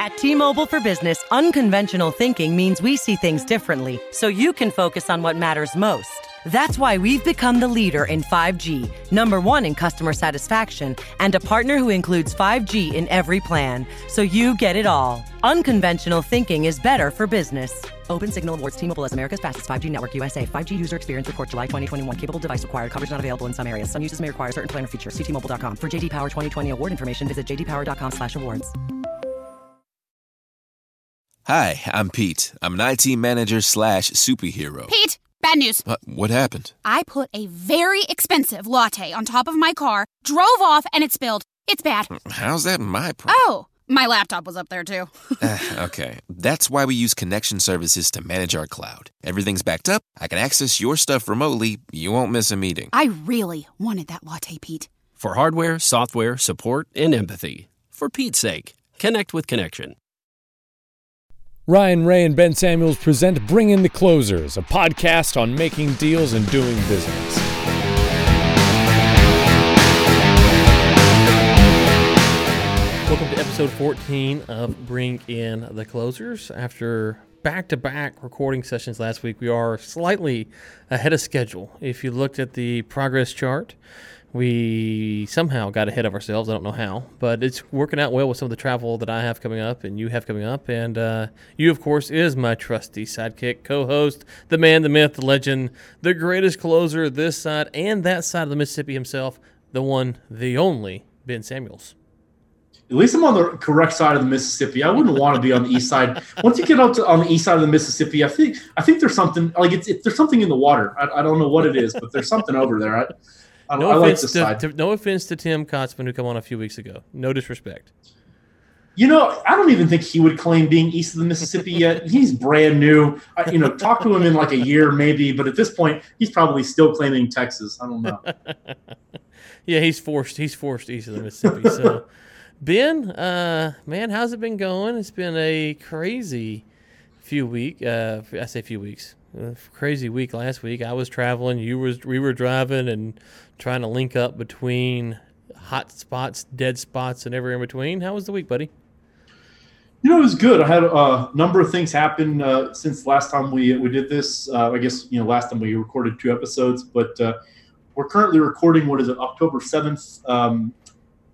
At T Mobile for Business, unconventional thinking means we see things differently so you can focus on what matters most. That's why we've become the leader in 5G, number one in customer satisfaction, and a partner who includes 5G in every plan, so you get it all. Unconventional thinking is better for business. Open Signal Awards T-Mobile as America's fastest 5G network USA. 5G user experience report July 2021. Capable device required. Coverage not available in some areas. Some uses may require certain plan or features. See T-Mobile.com. For JD Power 2020 award information, visit jdpower.com/awards. Hi, I'm Pete. I'm an IT manager slash superhero. Pete, bad news. Uh, what happened? I put a very expensive latte on top of my car, drove off, and it spilled. It's bad. How's that my problem? Oh, my laptop was up there too. uh, okay, that's why we use connection services to manage our cloud. Everything's backed up. I can access your stuff remotely. You won't miss a meeting. I really wanted that latte, Pete. For hardware, software, support, and empathy. For Pete's sake, connect with Connection. Ryan Ray and Ben Samuels present Bring in the Closers, a podcast on making deals and doing business. Welcome to episode 14 of Bring in the Closers. After back to back recording sessions last week, we are slightly ahead of schedule. If you looked at the progress chart, we somehow got ahead of ourselves. I don't know how, but it's working out well with some of the travel that I have coming up and you have coming up. And uh, you, of course, is my trusty sidekick, co host, the man, the myth, the legend, the greatest closer this side and that side of the Mississippi himself, the one, the only, Ben Samuels. At least I'm on the correct side of the Mississippi. I wouldn't want to be on the east side. Once you get out to, on the east side of the Mississippi, I think I think there's something like it's it, there's something in the water. I, I, don't know what it is, but there's something over there. I, I, no, I offense like to, to, no offense to Tim Kotzman who came on a few weeks ago. No disrespect. You know, I don't even think he would claim being east of the Mississippi yet. He's brand new. I, you know, talk to him in like a year maybe, but at this point, he's probably still claiming Texas. I don't know. yeah, he's forced. He's forced east of the Mississippi. So. Ben, uh, man, how's it been going? It's been a crazy few week. Uh, I say few weeks. Crazy week last week. I was traveling. You was we were driving and trying to link up between hot spots, dead spots, and everywhere in between. How was the week, buddy? You know, it was good. I had a number of things happen uh, since last time we we did this. Uh, I guess you know last time we recorded two episodes, but uh, we're currently recording what is it, October seventh. Um,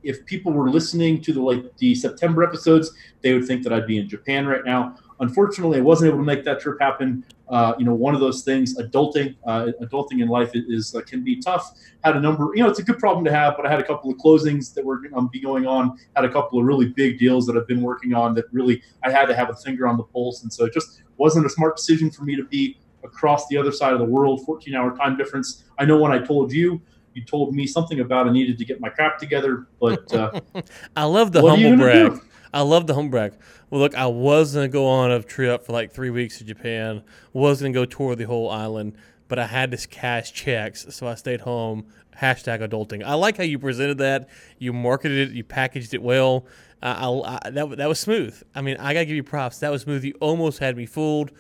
if people were listening to the like the September episodes, they would think that I'd be in Japan right now. Unfortunately, I wasn't able to make that trip happen. Uh, you know, one of those things, adulting, uh, adulting in life is, uh, can be tough. Had a number, you know, it's a good problem to have, but I had a couple of closings that were um, be going on. Had a couple of really big deals that I've been working on that really I had to have a finger on the pulse, and so it just wasn't a smart decision for me to be across the other side of the world, 14 hour time difference. I know when I told you you told me something about I needed to get my crap together. But uh, I love the humble brag. Do? I love the brag. Well, look, I was gonna go on a trip for like three weeks to Japan. Was gonna go tour the whole island, but I had to cash checks, so I stayed home. Hashtag adulting. I like how you presented that. You marketed it. You packaged it well. Uh, I, I, that that was smooth. I mean, I gotta give you props. That was smooth. You almost had me fooled,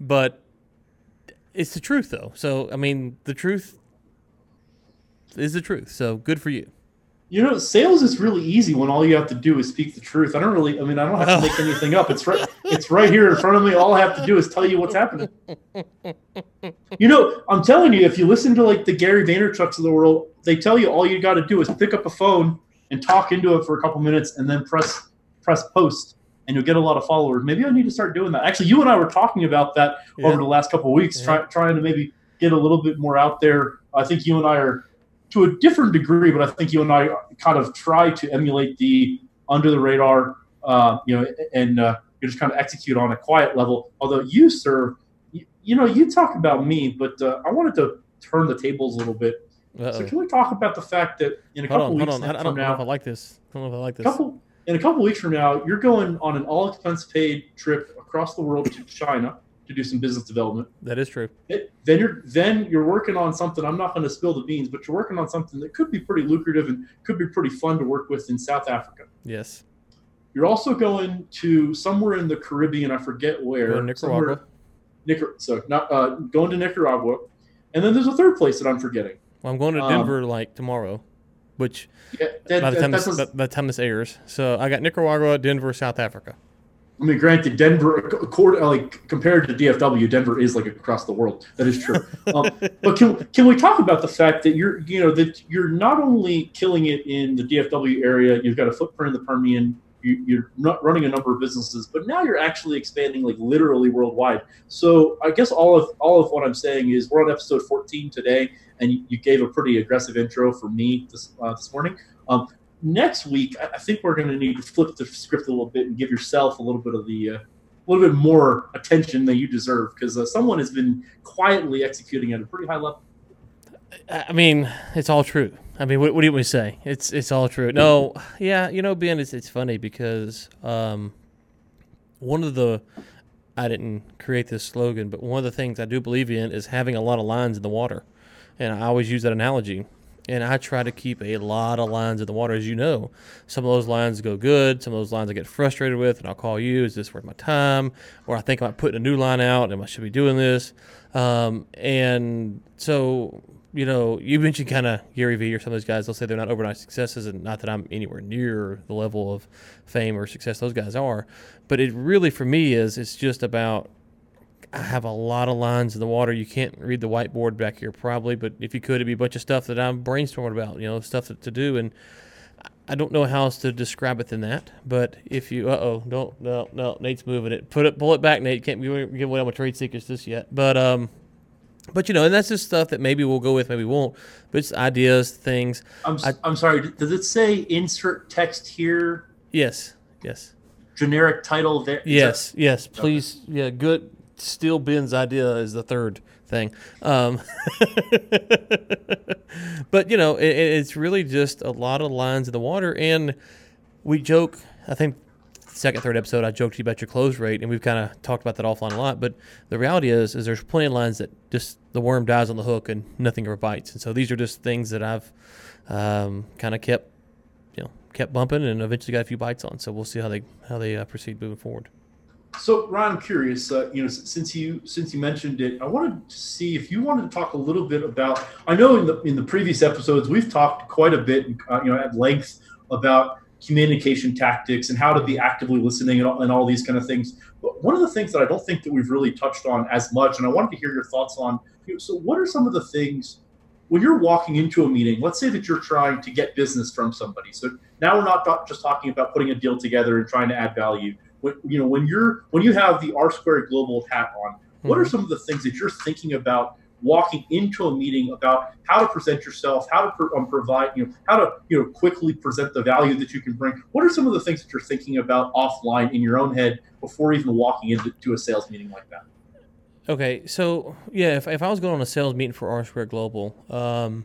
but it's the truth though. So I mean, the truth is the truth. So good for you. You know, sales is really easy when all you have to do is speak the truth. I don't really, I mean, I don't have to make anything up. It's right, it's right here in front of me. All I have to do is tell you what's happening. You know, I'm telling you, if you listen to like the Gary Vaynerchuk's of the world, they tell you all you got to do is pick up a phone and talk into it for a couple minutes, and then press press post, and you'll get a lot of followers. Maybe I need to start doing that. Actually, you and I were talking about that yeah. over the last couple of weeks, yeah. try, trying to maybe get a little bit more out there. I think you and I are to a different degree, but I think you and I kind of try to emulate the under the radar, uh, you know, and uh, you just kind of execute on a quiet level. Although you, sir, you, you know, you talk about me, but uh, I wanted to turn the tables a little bit. Uh-oh. So can we talk about the fact that in a couple on, weeks hold on. I don't now, know if I like this. I don't know if I like this. Couple, in a couple weeks from now, you're going on an all expense paid trip across the world to China to do some business development. That is true. It, then you're then you're working on something. I'm not going to spill the beans, but you're working on something that could be pretty lucrative and could be pretty fun to work with in South Africa. Yes. You're also going to somewhere in the Caribbean. I forget where. Nicaragua. Nicar- so not uh, going to Nicaragua, and then there's a third place that I'm forgetting. Well, I'm going to Denver um, like tomorrow, which yeah, that, by, the time this, by the time this airs. So I got Nicaragua, Denver, South Africa. I mean, granted, Denver, according, like compared to DFW, Denver is like across the world. That is true. um, but can can we talk about the fact that you're, you know, that you're not only killing it in the DFW area, you've got a footprint in the Permian, you, are not running a number of businesses, but now you're actually expanding like literally worldwide. So I guess all of all of what I'm saying is we're on episode 14 today, and you, you gave a pretty aggressive intro for me this uh, this morning. Um, next week, I think we're going to need to flip the script a little bit and give yourself a little bit of the, uh, a little bit more attention than you deserve because uh, someone has been quietly executing at a pretty high level. I mean, it's all true. I mean, what, what do want say? It's it's all true. No, yeah, you know, Ben, it's it's funny because um, one of the I didn't create this slogan, but one of the things I do believe in is having a lot of lines in the water, and I always use that analogy and I try to keep a lot of lines in the water, as you know. Some of those lines go good, some of those lines I get frustrated with, and I'll call you. Is this worth my time? Or I think I'm putting a new line out, and I should be doing this. Um, and so, you know, you mentioned kind of Gary Vee or some of those guys. They'll say they're not overnight successes, and not that I'm anywhere near the level of fame or success those guys are. But it really, for me, is it's just about I have a lot of lines in the water. You can't read the whiteboard back here probably, but if you could, it'd be a bunch of stuff that I'm brainstorming about, you know, stuff to, to do. And I don't know how else to describe it than that. But if you, uh oh, don't, no, no, Nate's moving it. Put it, pull it back, Nate. Can't give away all my trade secrets just yet. But, um, but you know, and that's just stuff that maybe we'll go with, maybe we won't. But it's ideas, things. I'm, I, I'm sorry. Does it say insert text here? Yes. Yes. Generic title there. Yes. That, yes. Please. Okay. Yeah. Good steal Ben's idea is the third thing. Um, but you know, it, it's really just a lot of lines in the water, and we joke. I think second, third episode, I joked to you about your close rate, and we've kind of talked about that offline a lot. But the reality is, is there's plenty of lines that just the worm dies on the hook and nothing ever bites. And so these are just things that I've um, kind of kept, you know, kept bumping, and eventually got a few bites on. So we'll see how they how they uh, proceed moving forward. So, Ron, I'm curious. Uh, you know, since you since you mentioned it, I wanted to see if you wanted to talk a little bit about. I know in the in the previous episodes we've talked quite a bit, uh, you know, at length about communication tactics and how to be actively listening and all, and all these kind of things. But one of the things that I don't think that we've really touched on as much, and I wanted to hear your thoughts on. You know, so, what are some of the things when you're walking into a meeting? Let's say that you're trying to get business from somebody. So now we're not just talking about putting a deal together and trying to add value you know when you're when you have the R squared global hat on, mm-hmm. what are mm-hmm. some of the things that you're thinking about walking into a meeting about how to present yourself, how to um, provide, you know, how to you know quickly present the value that you can bring. What are some of the things that you're thinking about offline in your own head before even walking into a sales meeting like that? Okay, so yeah, if, if I was going on a sales meeting for R Squared Global, um,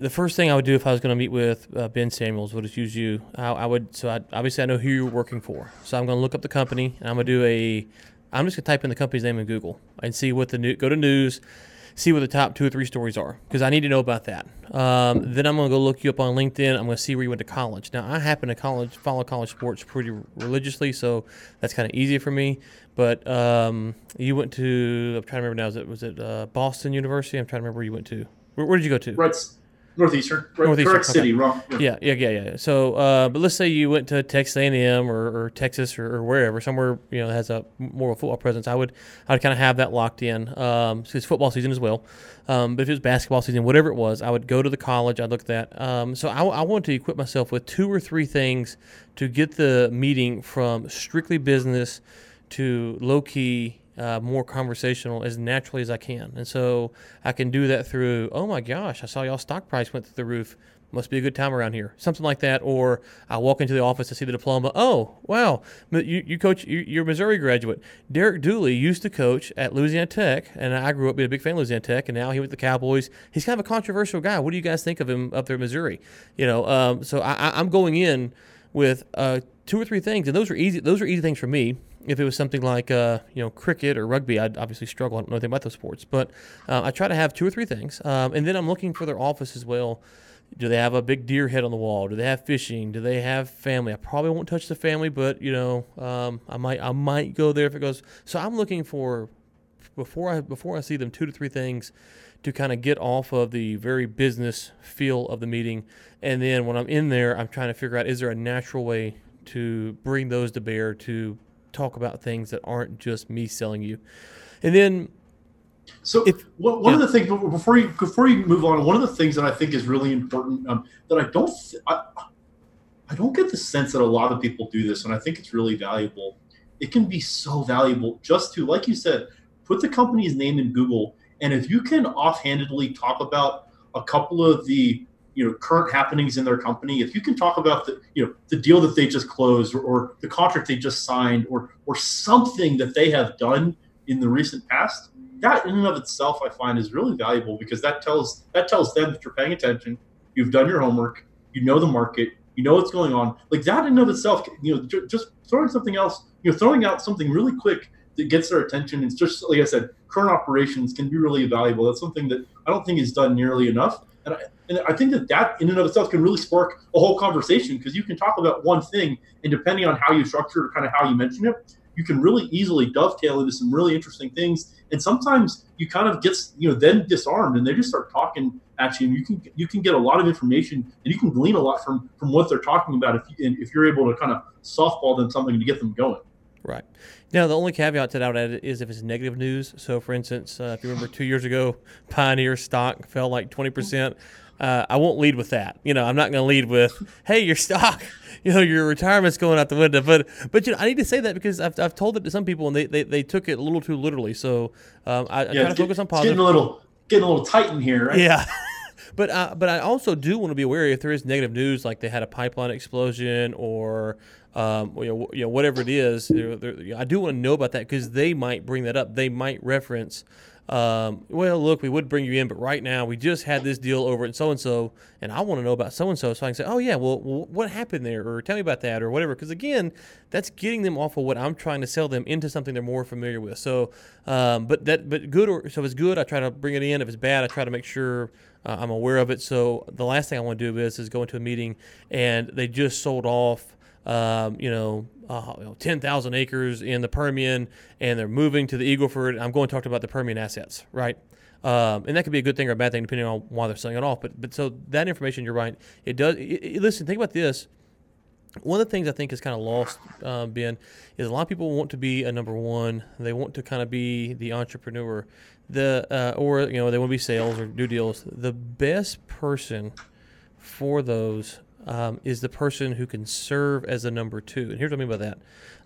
the first thing I would do if I was going to meet with uh, Ben Samuels would use you. I, I would so I, obviously I know who you're working for, so I'm going to look up the company and I'm going to do a. I'm just going to type in the company's name in Google and see what the new go to news, see what the top two or three stories are because I need to know about that. Um, then I'm going to go look you up on LinkedIn. I'm going to see where you went to college. Now I happen to college follow college sports pretty religiously, so that's kind of easy for me. But um, you went to I'm trying to remember now. Was it was it uh, Boston University? I'm trying to remember where you went to. Where, where did you go to? Right. Northeastern, right, Northeastern correct okay. city, wrong. Yeah. yeah, yeah, yeah, yeah. So, uh, but let's say you went to Texas A&M or, or Texas or, or, wherever, somewhere you know has a more of a football presence. I would, I would kind of have that locked in. Um, so it's football season as well. Um, but if it was basketball season, whatever it was, I would go to the college. I'd look at that. Um, so I, I want to equip myself with two or three things to get the meeting from strictly business to low key uh, more conversational as naturally as I can. And so I can do that through, oh my gosh, I saw y'all stock price went through the roof. Must be a good time around here. Something like that. Or I walk into the office to see the diploma. Oh, wow. You, you coach, you, are a Missouri graduate. Derek Dooley used to coach at Louisiana Tech, and I grew up being a big fan of Louisiana Tech, and now he went to the Cowboys. He's kind of a controversial guy. What do you guys think of him up there in Missouri? You know, um, so I, I'm going in with uh, two or three things, and those are easy. Those are easy things for me if it was something like uh, you know cricket or rugby, I'd obviously struggle. I don't know anything about those sports, but uh, I try to have two or three things, um, and then I'm looking for their office as well. Do they have a big deer head on the wall? Do they have fishing? Do they have family? I probably won't touch the family, but you know, um, I might I might go there if it goes. So I'm looking for before I before I see them two to three things to kind of get off of the very business feel of the meeting, and then when I'm in there, I'm trying to figure out is there a natural way to bring those to bear to talk about things that aren't just me selling you. And then So If- one, yeah. of the things before you before you move on, one of the things that I think is really important um, that I don't th- I, I don't get the sense that a lot of people do this, and I think it's really valuable. It can be so valuable just to, like you said, put the company's name in Google, and if you can offhandedly talk about a couple of the you know current happenings in their company, if you can talk about the you know the deal that they just closed or, or the contract they just signed or or something that they have done in the recent past, that in and of itself I find is really valuable because that tells that tells them that you're paying attention, you've done your homework, you know the market, you know what's going on. Like that in and of itself, you know, ju- just throwing something else, you know, throwing out something really quick that gets their attention. It's just like I said, current operations can be really valuable. That's something that I don't think is done nearly enough. And I, and I think that that in and of itself can really spark a whole conversation because you can talk about one thing, and depending on how you structure it, kind of how you mention it, you can really easily dovetail into some really interesting things. And sometimes you kind of get you know then disarmed, and they just start talking at you, and you can you can get a lot of information, and you can glean a lot from from what they're talking about if you, if you're able to kind of softball them something to get them going. Right. Now, the only caveat to that I would add is if it's negative news. So, for instance, uh, if you remember two years ago, Pioneer stock fell like 20%. Uh, I won't lead with that. You know, I'm not going to lead with, hey, your stock, you know, your retirement's going out the window. But, but you know, I need to say that because I've, I've told it to some people and they, they, they took it a little too literally. So um, I, I try to get- focus on it's positive. getting a little getting a little tight in here, right? Yeah. but uh, but I also do want to be aware if there is negative news, like they had a pipeline explosion or um, you, know, you know whatever it is. there- there- I do want to know about that because they might bring that up. They might reference. Um, well, look, we would bring you in, but right now we just had this deal over at so and so, and I want to know about so and so, so I can say, oh yeah, well, wh- what happened there, or tell me about that, or whatever. Because again, that's getting them off of what I'm trying to sell them into something they're more familiar with. So, um, but that, but good or so if it's good, I try to bring it in. If it's bad, I try to make sure uh, I'm aware of it. So the last thing I want to do is is go into a meeting and they just sold off, um, you know, uh, you know, 10,000 acres in the Permian and they're moving to the Eagle Ford. I'm going to talk about the Permian assets, right? Um, and that could be a good thing or a bad thing depending on why they're selling it off. But but so that information, you're right. It does. It, it- listen, think about this. One of the things I think is kind of lost, uh, Ben, is a lot of people want to be a number one. They want to kind of be the entrepreneur, the uh, or you know they want to be sales or do deals. The best person for those um, is the person who can serve as a number two. And here's what I mean by that.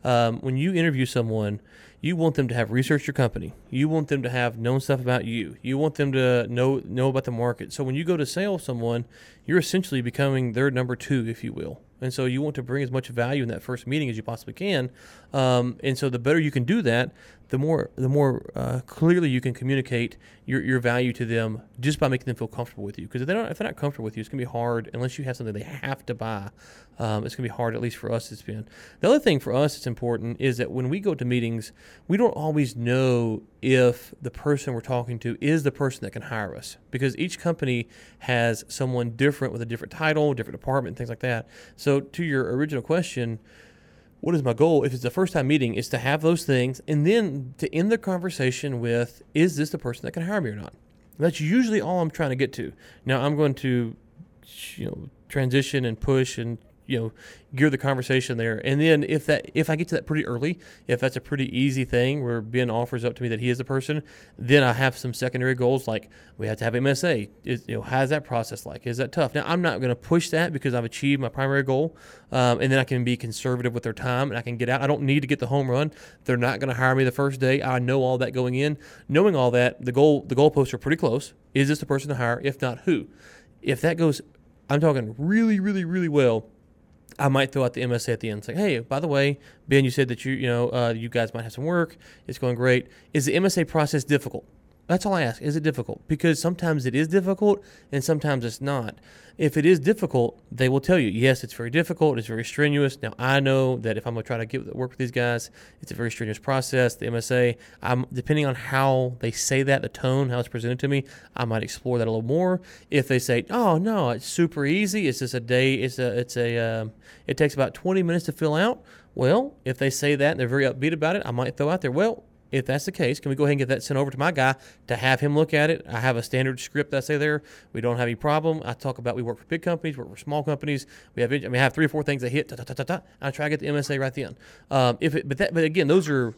Um, when you interview someone, you want them to have researched your company. You want them to have known stuff about you. You want them to know know about the market. So when you go to sell someone, you're essentially becoming their number two, if you will. And so you want to bring as much value in that first meeting as you possibly can. Um, and so the better you can do that, the more the more uh, clearly you can communicate your, your value to them just by making them feel comfortable with you. Because if they don't, if they're not comfortable with you, it's gonna be hard unless you have something they have to buy. Um, it's gonna be hard, at least for us. It's been the other thing for us. It's important is that when we go to meetings, we don't always know if the person we're talking to is the person that can hire us because each company has someone different with a different title, different department, things like that. So to your original question what is my goal? If it's the first time meeting is to have those things and then to end the conversation with is this the person that can hire me or not? That's usually all i'm trying to get to. Now i'm going to you know transition and push and you know gear the conversation there. And then if that if i get to that pretty early if that's a pretty easy thing where ben offers up to me that he is the person then i have some secondary goals like we have to have msa is, you know how's that process like? Is that tough? Now i'm not going to push that because i've achieved my primary goal um, and then i can be conservative with their time and i can get out. I don't need to get the home run. They're not going to hire me the first day. I know all that going in. Knowing all that the goal the goalposts are pretty close. Is this the person to hire? If not who? If that goes i'm talking really really really well I might throw out the MSA at the end. It's hey, by the way, Ben, you said that you you know uh, you guys might have some work. It's going great. Is the MSA process difficult? That's all I ask. Is it difficult? Because sometimes it is difficult and sometimes it's not. If it is difficult, they will tell you, yes, it's very difficult. It's very strenuous. Now, I know that if I'm going to try to get work with these guys, it's a very strenuous process. The MSA, I'm depending on how they say that, the tone, how it's presented to me, I might explore that a little more. If they say, oh no, it's super easy. It's just a day. It's a it's a um, it takes about 20 minutes to fill out. Well, if they say that and they're very upbeat about it, I might throw out there, well, if that's the case, can we go ahead and get that sent over to my guy to have him look at it? I have a standard script that I say there. We don't have any problem. I talk about we work for big companies, work for small companies. We have I mean, I have three or four things that hit. Ta, ta, ta, ta, ta, I try to get the MSA right then. Um, if it, but that, but again, those are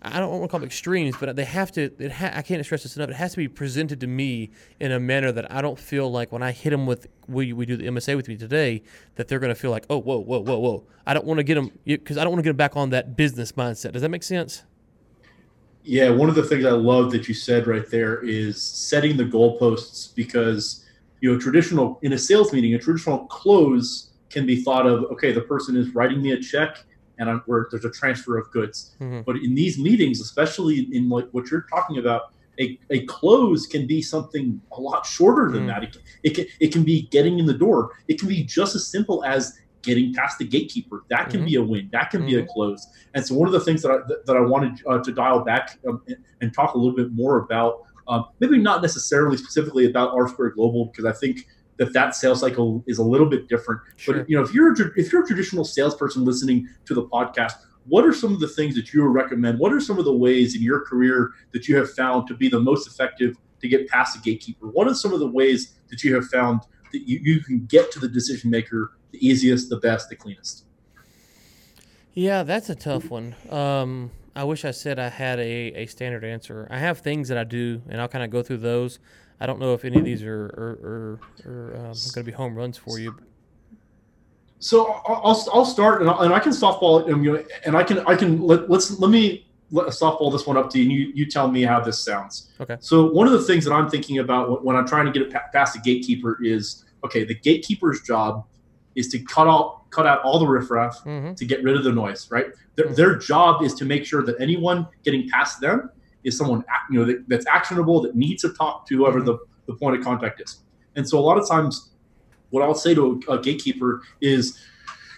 I don't want to call them extremes, but they have to. Ha- I can't stress this enough. It has to be presented to me in a manner that I don't feel like when I hit them with "Will we do the MSA with me today?" that they're going to feel like, "Oh, whoa, whoa, whoa, whoa." I don't want to get them because I don't want to get them back on that business mindset. Does that make sense? Yeah, one of the things I love that you said right there is setting the goalposts because you know traditional in a sales meeting, a traditional close can be thought of. Okay, the person is writing me a check and I'm, where there's a transfer of goods. Mm-hmm. But in these meetings, especially in like what you're talking about, a, a close can be something a lot shorter than mm-hmm. that. It can, it can it can be getting in the door. It can be just as simple as getting past the gatekeeper. That can mm-hmm. be a win. That can be a mm-hmm. close. And so one of the things that I that I wanted uh, to dial back um, and talk a little bit more about, um, maybe not necessarily specifically about R Square Global, because I think that that sales cycle is a little bit different. Sure. But you know, if you're a, if you're a traditional salesperson listening to the podcast, what are some of the things that you would recommend? What are some of the ways in your career that you have found to be the most effective to get past the gatekeeper? What are some of the ways that you have found that you, you can get to the decision maker the easiest, the best, the cleanest? Yeah, that's a tough one. Um, I wish I said I had a, a standard answer. I have things that I do, and I'll kind of go through those. I don't know if any of these are are, are, are um, going to be home runs for you. So I'll, I'll start and, i and I can softball and, you know, and I can I can let, let's let me softball this one up to you and you, you tell me how this sounds. Okay. So one of the things that I'm thinking about when I'm trying to get it past the gatekeeper is okay. The gatekeeper's job is to cut out cut out all the riffraff mm-hmm. to get rid of the noise. Right. Their, mm-hmm. their job is to make sure that anyone getting past them is someone you know that, that's actionable that needs to talk to whoever the, the point of contact is. And so a lot of times, what I'll say to a, a gatekeeper is,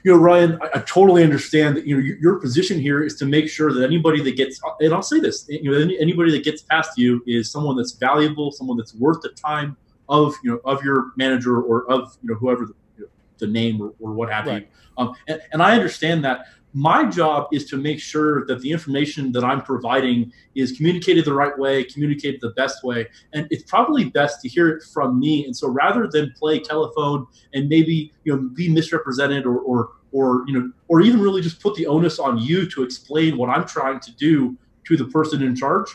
you know, Ryan, I, I, totally understand that you know your, your, position here is to make sure that anybody that gets, and I'll say this, you know, any, anybody that gets past you is someone that's valuable, someone that's worth the time of you know of your manager or of you know whoever the, you know, the name or, or what have right. you. Um, and, and I understand that, my job is to make sure that the information that I'm providing is communicated the right way, communicated the best way. And it's probably best to hear it from me. And so rather than play telephone and maybe, you know, be misrepresented or, or, or, you know, or even really just put the onus on you to explain what I'm trying to do to the person in charge,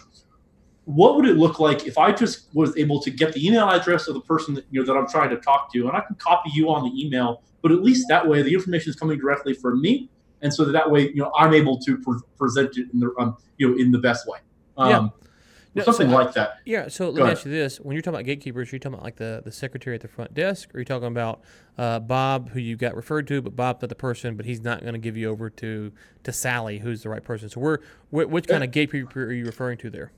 what would it look like if I just was able to get the email address of the person that you know that I'm trying to talk to, and I can copy you on the email, but at least that way the information is coming directly from me, and so that, that way you know I'm able to pre- present it in the um, you know in the best way. Um, yeah. No, something so, like that. Yeah. So let me ask you this: When you're talking about gatekeepers, are you talking about like the, the secretary at the front desk, or are you talking about uh, Bob, who you got referred to, but Bob's not the person, but he's not going to give you over to to Sally, who's the right person? So we're which kind of gatekeeper are you referring to there?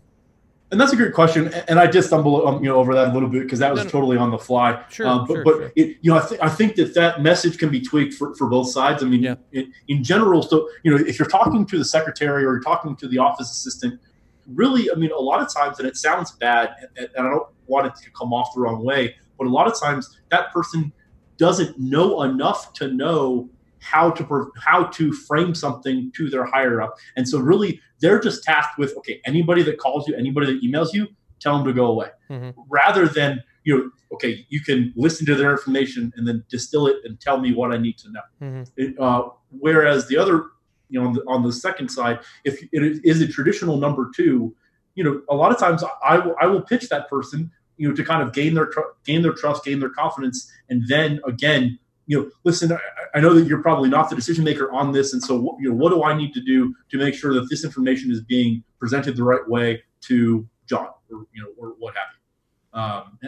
And that's a great question, and I did stumble, um, you know over that a little bit because that was totally on the fly. Sure, um, but sure, but sure. It, you know I, th- I think that that message can be tweaked for, for both sides. I mean, yeah. in, in general, so you know if you're talking to the secretary or you're talking to the office assistant, really, I mean, a lot of times, and it sounds bad, and, and I don't want it to come off the wrong way, but a lot of times that person doesn't know enough to know how to how to frame something to their higher up. And so really they're just tasked with okay, anybody that calls you, anybody that emails you, tell them to go away. Mm-hmm. Rather than you know, okay, you can listen to their information and then distill it and tell me what I need to know. Mm-hmm. It, uh, whereas the other, you know, on the, on the second side, if it is a traditional number two, you know, a lot of times I will, I will pitch that person, you know, to kind of gain their tr- gain their trust, gain their confidence, and then again you know, listen, I, I, know that you're probably not the decision maker on this, and so what, you know, what do I need to do to make sure that this information is being presented the right way to John, or you know, or what have you? Um,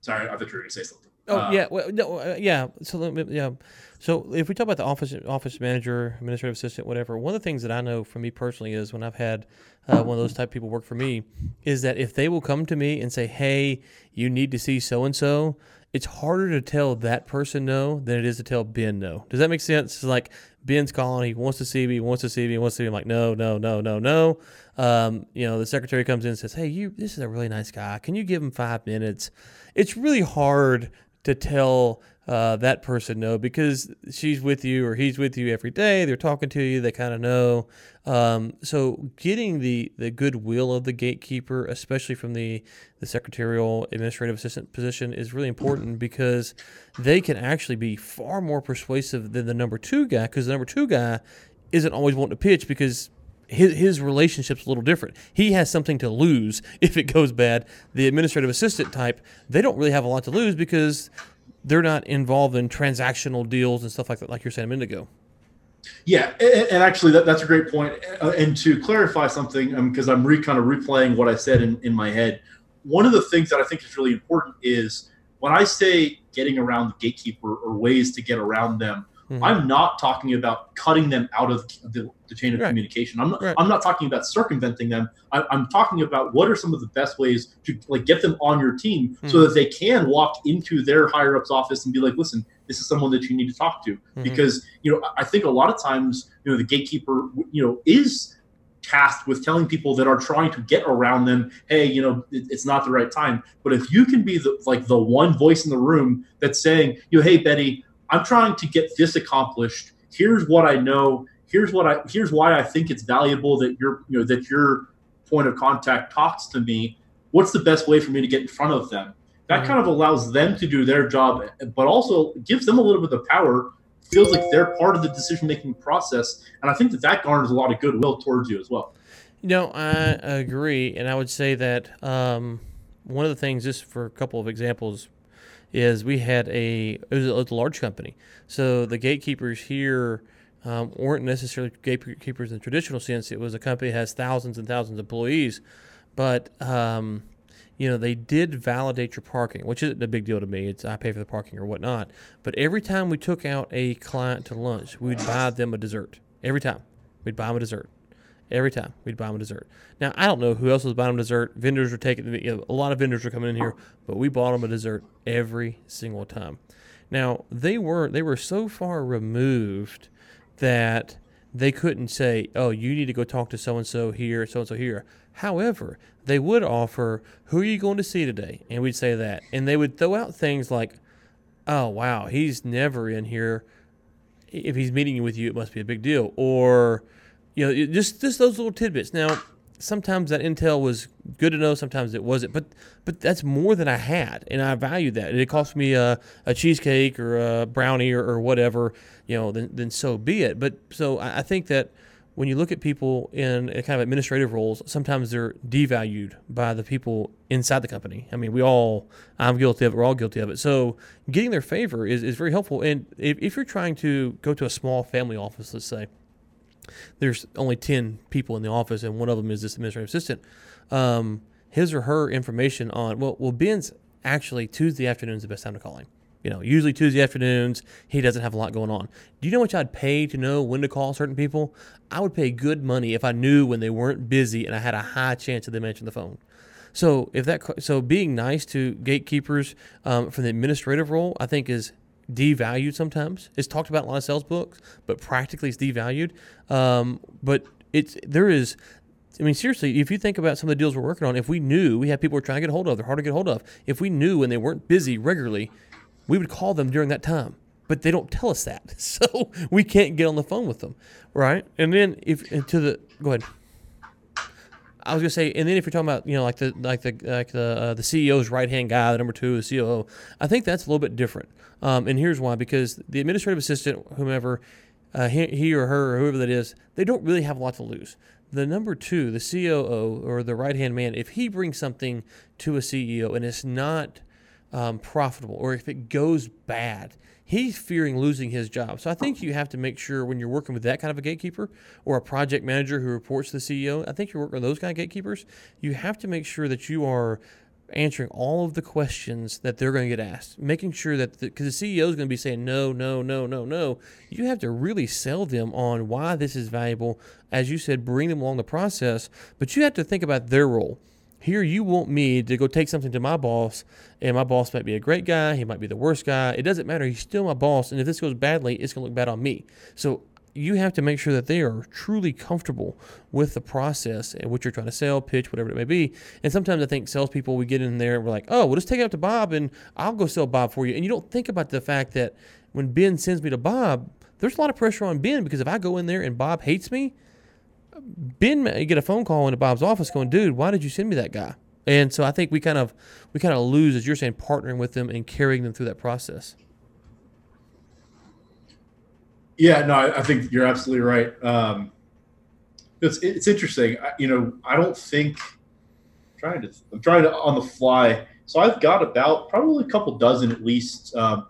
sorry, I thought you were going to say something. Oh uh, yeah, well, no, uh, yeah. So yeah, so if we talk about the office office manager, administrative assistant, whatever, one of the things that I know for me personally is when I've had uh, one of those type of people work for me, is that if they will come to me and say, "Hey, you need to see so and so," it's harder to tell that person no than it is to tell Ben no. Does that make sense? It's like Ben's calling, he wants to see me, wants to see me, wants to see me. I'm like, no, no, no, no, no. Um, you know, the secretary comes in and says, hey, you, this is a really nice guy. Can you give him five minutes? It's really hard to tell uh, that person no because she's with you or he's with you every day. They're talking to you. They kind of know. Um, so getting the the goodwill of the gatekeeper, especially from the the secretarial administrative assistant position, is really important because they can actually be far more persuasive than the number two guy because the number two guy isn't always wanting to pitch because his, his relationship's a little different. He has something to lose if it goes bad. The administrative assistant type, they don't really have a lot to lose because they're not involved in transactional deals and stuff like that, like you're saying a minute ago. Yeah, and, actually, that, that's a great point. Uh, and to clarify something, because um, I'm re kind of replaying what I said in, in my head, one of the things that I think is really important is when I say getting around the gatekeeper or ways to get around them, Mm-hmm. I'm not talking about cutting them out of the, the chain of right. communication. I'm not, right. I'm not talking about circumventing them. I, am talking about what are some of the best ways to like get them on your team mm-hmm. so that they can walk into their higher ups office and be like, listen, this is someone that you need to talk to. Mm-hmm. Because, you know, I think a lot of times, you know, the gatekeeper, you know, is tasked with telling people that are trying to get around them, hey, you know, it, it's not the right time. But if you can be the like the one voice in the room that's saying, you know, hey, Betty, I'm trying to get this accomplished. Here's what I know. Here's what I here's why I think it's valuable that your you know that your point of contact talks to me. What's the best way for me to get in front of them? That mm-hmm. kind of allows them to do their job, but also gives them a little bit of power. Feels like they're part of the decision making process, and I think that that garners a lot of goodwill towards you as well. You know, I agree, and I would say that um, one of the things, just for a couple of examples, is we had a it was a, it was a large company, so the gatekeepers here um, weren't necessarily gatekeepers in the traditional sense. It was a company that has thousands and thousands of employees, but um, you know they did validate your parking, which isn't a big deal to me. It's I pay for the parking or whatnot. But every time we took out a client to lunch, we'd buy them a dessert. Every time we'd buy them a dessert. Every time we'd buy them a dessert. Now I don't know who else was buying them dessert. Vendors were taking you know, a lot of vendors were coming in here, but we bought them a dessert every single time. Now they were they were so far removed that they couldn't say, "Oh, you need to go talk to so and so here, so and so here." However, they would offer, "Who are you going to see today?" And we'd say that, and they would throw out things like, "Oh, wow, he's never in here. If he's meeting with you, it must be a big deal," or you know, just just those little tidbits. Now, sometimes that intel was good to know, sometimes it wasn't, but but that's more than I had, and I value that. It cost me a, a cheesecake or a brownie or, or whatever, you know, then then so be it. But so I, I think that when you look at people in kind of administrative roles, sometimes they're devalued by the people inside the company. I mean, we all, I'm guilty of it, we're all guilty of it. So getting their favor is, is very helpful. And if, if you're trying to go to a small family office, let's say, there's only 10 people in the office and one of them is this administrative assistant. Um, his or her information on well well ben's actually tuesday afternoon's is the best time to call him. You know usually tuesday afternoons he doesn't have a lot going on. Do you know what i'd pay to know when to call certain people? I would pay good money if i knew when they weren't busy and i had a high chance of them answering the phone. So if that so being nice to gatekeepers um, from the administrative role i think is devalued sometimes. It's talked about a lot of sales books, but practically it's devalued. Um, but it's there is. I mean, seriously, if you think about some of the deals we're working on, if we knew we had people we're trying to get hold of, they're hard to get hold of. If we knew when they weren't busy regularly, we would call them during that time. But they don't tell us that, so we can't get on the phone with them, right? And then if to the go ahead. I was gonna say, and then if you're talking about you know like the like the like the uh, the CEO's right hand guy, the number two, the COO, I think that's a little bit different. Um, and here's why: because the administrative assistant, whomever, uh, he, he, or her or whoever that is, they don't really have a lot to lose. The number two, the COO or the right hand man, if he brings something to a CEO and it's not um, profitable, or if it goes bad, he's fearing losing his job. So I think you have to make sure when you're working with that kind of a gatekeeper or a project manager who reports to the CEO, I think you're working with those kind of gatekeepers, you have to make sure that you are answering all of the questions that they're going to get asked, making sure that because the, the, CEO is going to be saying no, no, no, no, no. You have to really sell them on why this is valuable. As you said, bring them along the process, but you have to think about their role. Here, you want me to go take something to my boss, and my boss might be a great guy, he might be the worst guy. It doesn't matter. He's still my boss, and if this goes badly, it's going to look bad on me. So you have to make sure that they are truly comfortable with the process and what you're trying to sell, pitch, whatever it may be. And sometimes I think salespeople, we get in there and we're like, oh, well, just take it up to Bob and I'll go sell Bob for you. And you don't think about the fact that when Ben sends me to Bob, there's a lot of pressure on Ben because if I go in there and Bob hates me, Ben get a phone call into Bob's office going, dude, why did you send me that guy? And so I think we kind of we kind of lose, as you're saying, partnering with them and carrying them through that process. Yeah, no, I, think you're absolutely right. Um, it's it's interesting. I, you know, I don't think I'm trying to I'm trying to on the fly. So I've got about probably a couple dozen at least um,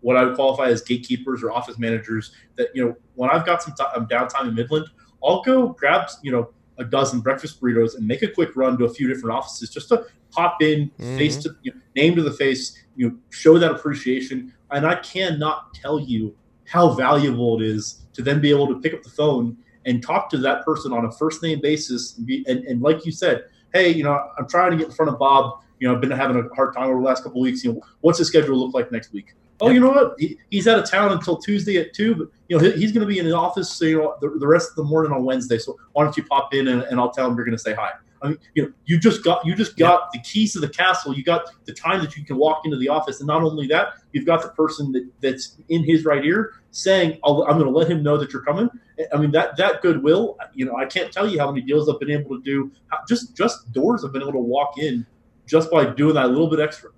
what I would qualify as gatekeepers or office managers. That you know, when I've got some t- downtime in Midland, I'll go grab you know a dozen breakfast burritos and make a quick run to a few different offices just to pop in, mm-hmm. face to you know, name to the face, you know, show that appreciation. And I cannot tell you how valuable it is to then be able to pick up the phone and talk to that person on a first name basis. And, be, and, and like you said, hey, you know, I'm trying to get in front of Bob. You know, I've been having a hard time over the last couple weeks. You know, what's the schedule look like next week? Oh, you know what? He, he's out of town until Tuesday at two, but you know he's going to be in the office. So you know the, the rest of the morning on Wednesday. So why don't you pop in and, and I'll tell him you're going to say hi. I mean, you know, you just got you just got the keys to the castle. You got the time that you can walk into the office, and not only that, you've got the person that, that's in his right ear saying, i am going to let him know that you're coming." I mean, that that goodwill. You know, I can't tell you how many deals I've been able to do. Just just doors I've been able to walk in just by doing that little bit extra.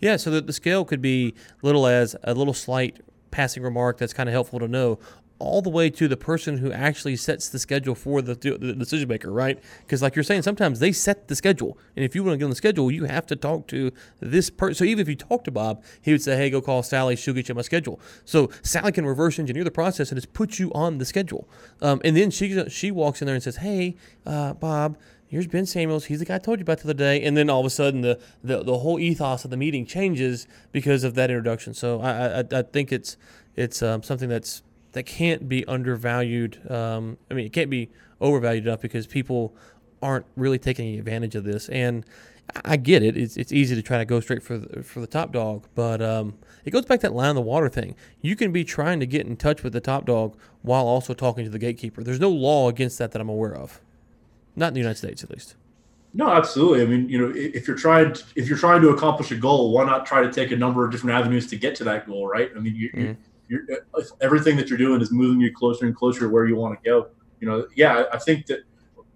Yeah, so the, the scale could be little as a little slight passing remark that's kind of helpful to know all the way to the person who actually sets the schedule for the, the decision maker, right? Because, like you're saying, sometimes they set the schedule, and if you want to get on the schedule, you have to talk to this person. So even if you talk to Bob, he would say, "Hey, go call Sally; she'll get you my schedule." So Sally can reverse engineer the process and just put you on the schedule. Um, and then she she walks in there and says, "Hey, uh, Bob." Here's Ben Samuels. He's the guy I told you about the other day. And then all of a sudden, the, the, the whole ethos of the meeting changes because of that introduction. So I, I, I think it's it's um, something that's that can't be undervalued. Um, I mean, it can't be overvalued enough because people aren't really taking advantage of this. And I get it. It's, it's easy to try to go straight for the, for the top dog, but um, it goes back to that line on the water thing. You can be trying to get in touch with the top dog while also talking to the gatekeeper. There's no law against that that I'm aware of. Not in the United States, at least. No, absolutely. I mean, you know, if you're trying to, if you're trying to accomplish a goal, why not try to take a number of different avenues to get to that goal, right? I mean, you, mm-hmm. you're, you're, everything that you're doing is moving you closer and closer to where you want to go. You know, yeah, I think that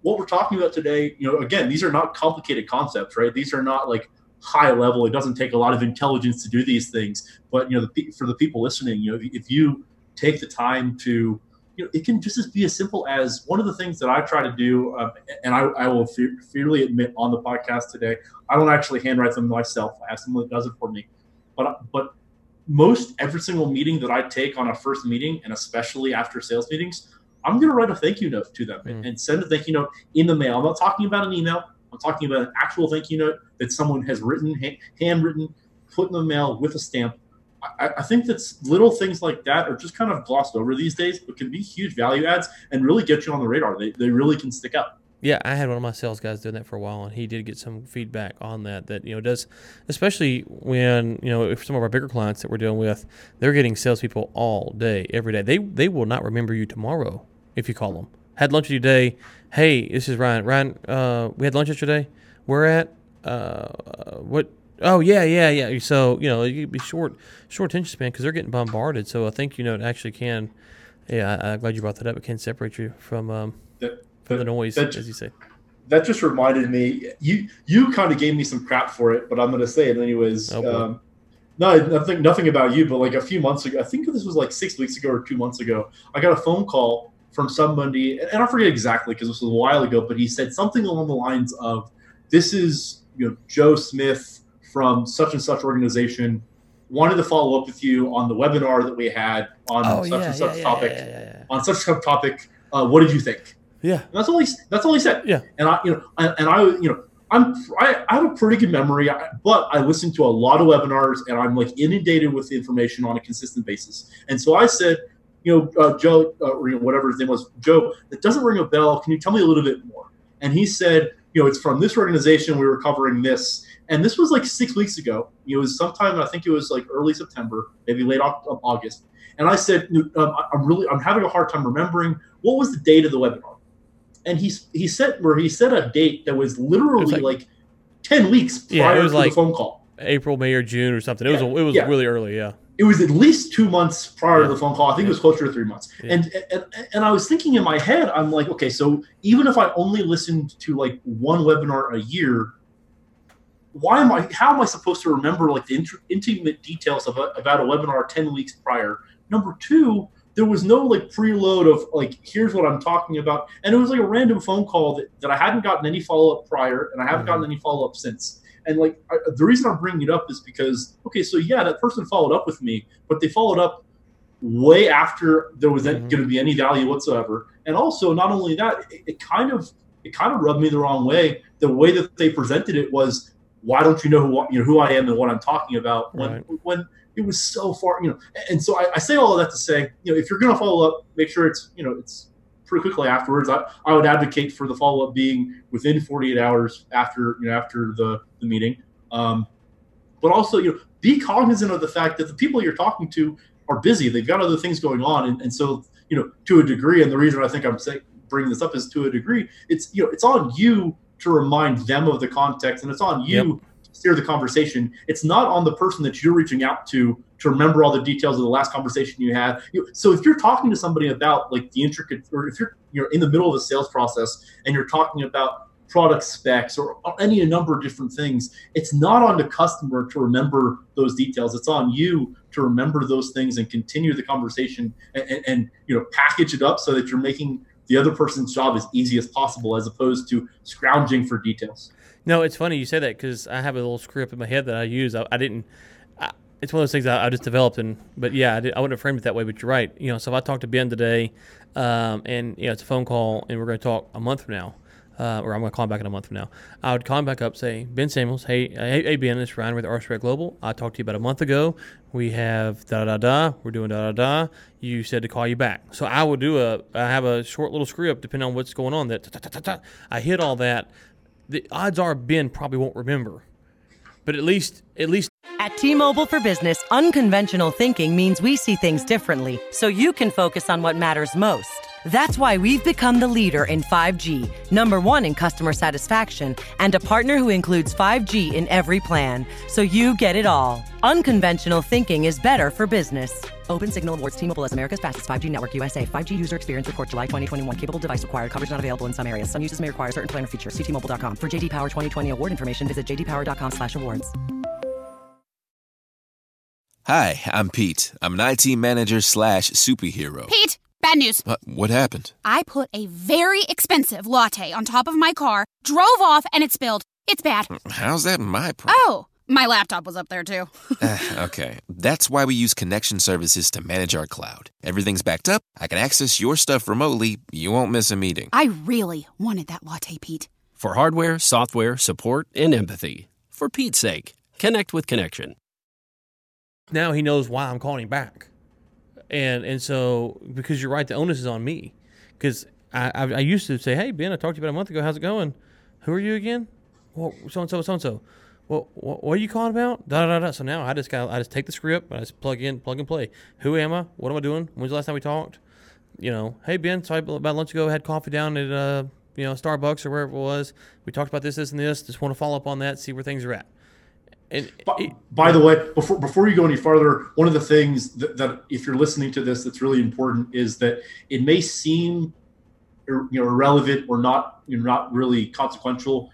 what we're talking about today, you know, again, these are not complicated concepts, right? These are not like high level. It doesn't take a lot of intelligence to do these things. But you know, the, for the people listening, you know, if you take the time to you know, it can just be as simple as one of the things that I try to do, um, and I, I will fe- freely admit on the podcast today, I don't actually handwrite them myself. I have someone that does it for me. But but most every single meeting that I take on a first meeting, and especially after sales meetings, I'm going to write a thank you note to them mm. and send a thank you note in the mail. I'm not talking about an email. I'm talking about an actual thank you note that someone has written, handwritten, put in the mail with a stamp I, I, think that little things like that are just kind of glossed over these days, but can be huge value adds and really get you on the radar. They, they really can stick out. Yeah, I had one of my sales guys doing that for a while, and he did get some feedback on that. That you know does, especially when you know if some of our bigger clients that we're dealing with, they're getting salespeople all day, every day. They they will not remember you tomorrow if you call them. Had lunch with you today. Hey, this is Ryan. Ryan, uh, we had lunch yesterday. We're at uh, what Oh yeah, yeah, yeah. So you know, you be short, short attention span because they're getting bombarded. So I think you know it actually can. Yeah, I, am glad you brought that up. It can separate you from um, that, from the noise, that, as you say. That just reminded me. You you kind of gave me some crap for it, but I'm to say it anyways. Oh, um, no, nothing nothing about you, but like a few months ago, I think this was like six weeks ago or two months ago. I got a phone call from somebody, and I forget exactly because this was a while ago, but he said something along the lines of, "This is you know Joe Smith." From such and such organization wanted to follow up with you on the webinar that we had on oh, such yeah, and such yeah, topic. Yeah, on such a topic, uh, what did you think? Yeah, and that's all he. That's all he said. Yeah, and I, you know, and I, you know, I'm I, I have a pretty good memory, but I listen to a lot of webinars, and I'm like inundated with the information on a consistent basis. And so I said, you know, uh, Joe, uh, or you know, whatever his name was, Joe, that doesn't ring a bell. Can you tell me a little bit more? And he said, you know, it's from this organization. We were covering this, and this was like six weeks ago. It was sometime, I think it was like early September, maybe late August. And I said, um, I'm really, I'm having a hard time remembering what was the date of the webinar. And he he said where he said a date that was literally like, like, ten weeks prior Yeah, was to like- the phone call. April, May, or June or something. It was it was yeah. really early. Yeah. It was at least two months prior Yeah. to the phone call. I think it was closer to three months. Yeah. And, and and I was thinking in my head, I'm like, okay, so even if I only listened to like one webinar a year, why am I? How am I supposed to remember like the int- intimate details of a, about a webinar ten weeks prior? Number two, there was no like preload of like here's what I'm talking about, and it was like a random phone call that, that I hadn't gotten any follow up prior, and I haven't gotten any follow up since. And like I, the reason I'm bringing it up is because okay, so yeah, that person followed up with me, but they followed up way after there was Mhm. going to be any value whatsoever. And also, not only that, it, it kind of it kind of rubbed me the wrong way. The way that they presented it was, why don't you know who I- you know who I am and what I'm talking about? When Right. when it was so far, you know. And so I, I say all of that to say, you know, if you're going to follow up, make sure it's you know it's pretty quickly afterwards. I, I would advocate for the follow up being within 48 hours after you know after the the meeting. Um, but also, you know, be cognizant of the fact that the people you're talking to are busy. They've got other things going on, and, and so you know, to a degree, and the reason I think I'm saying bringing this up is to a degree, it's you know, it's on you to remind them of the context, and it's on you to steer the conversation. It's not on the person that you're reaching out to to remember all the details of the last conversation you had. So if you're talking to somebody about like the intricate, or if you're you're in the middle of a sales process and you're talking about product specs or any number of different things, it's not on the customer to remember those details. It's on you to remember those things and continue the conversation and, and, and you know package it up so that you're making the other person's job as easy as possible, as opposed to scrounging for details. No, it's funny you say that because I have a little script in my head that I use. I, I didn't. I, it's one of those things I, I just developed, and but yeah, I, did, I wouldn't have framed it that way. But you're right. You know, so if I talk to Ben today, um, and you know it's a phone call, and we're going to talk a month from now, uh, or I'm going to call him back in a month from now. I would call him back up, say Ben Samuels, hey, hey, hey Ben, it's Ryan with RSREC Global. I talked to you about a month ago. We have da da da. We're doing da da da. You said to call you back, so I would do a. I have a short little script depending on what's going on. That ta- ta- ta- I hit all that. The odds are Ben probably won't remember, but at least at least At T Mobile for Business, unconventional thinking means we see things differently so you can focus on what matters most. That's why we've become the leader in 5G, number one in customer satisfaction, and a partner who includes 5G in every plan, so you get it all. Unconventional thinking is better for business. Open Signal awards T Mobile as America's fastest 5G network USA. 5G user experience report July 2021. Capable device required. Coverage not available in some areas. Some uses may require certain plan or features. Ctmobile.com. For JD Power 2020 award information, visit jdpower.com/awards. Hi, I'm Pete. I'm an IT manager slash superhero. Pete, bad news. Uh, what happened? I put a very expensive latte on top of my car, drove off, and it spilled. It's bad. How's that my problem? Oh, my laptop was up there too. okay, that's why we use connection services to manage our cloud. Everything's backed up. I can access your stuff remotely. You won't miss a meeting. I really wanted that latte, Pete. For hardware, software, support, and empathy. For Pete's sake, connect with Connection. now he knows why I'm calling him back, and and so because you're right, the onus is on me, because I, I I used to say, hey Ben, I talked to you about a month ago. How's it going? Who are you again? Well, so and so, so and so. Well, what, are you calling about? Da da da. da. So now I just got I just take the script, and I just plug in, plug and play. Who am I? What am I doing? When's the last time we talked? You know, hey Ben, sorry about lunch ago. Had coffee down at uh you know Starbucks or wherever it was. We talked about this, this, and this. Just want to follow up on that, see where things are at. And By, by the way, before before you go any farther, one of the things that, that if you're listening to this, that's really important is that it may seem you know irrelevant or not you know not really consequential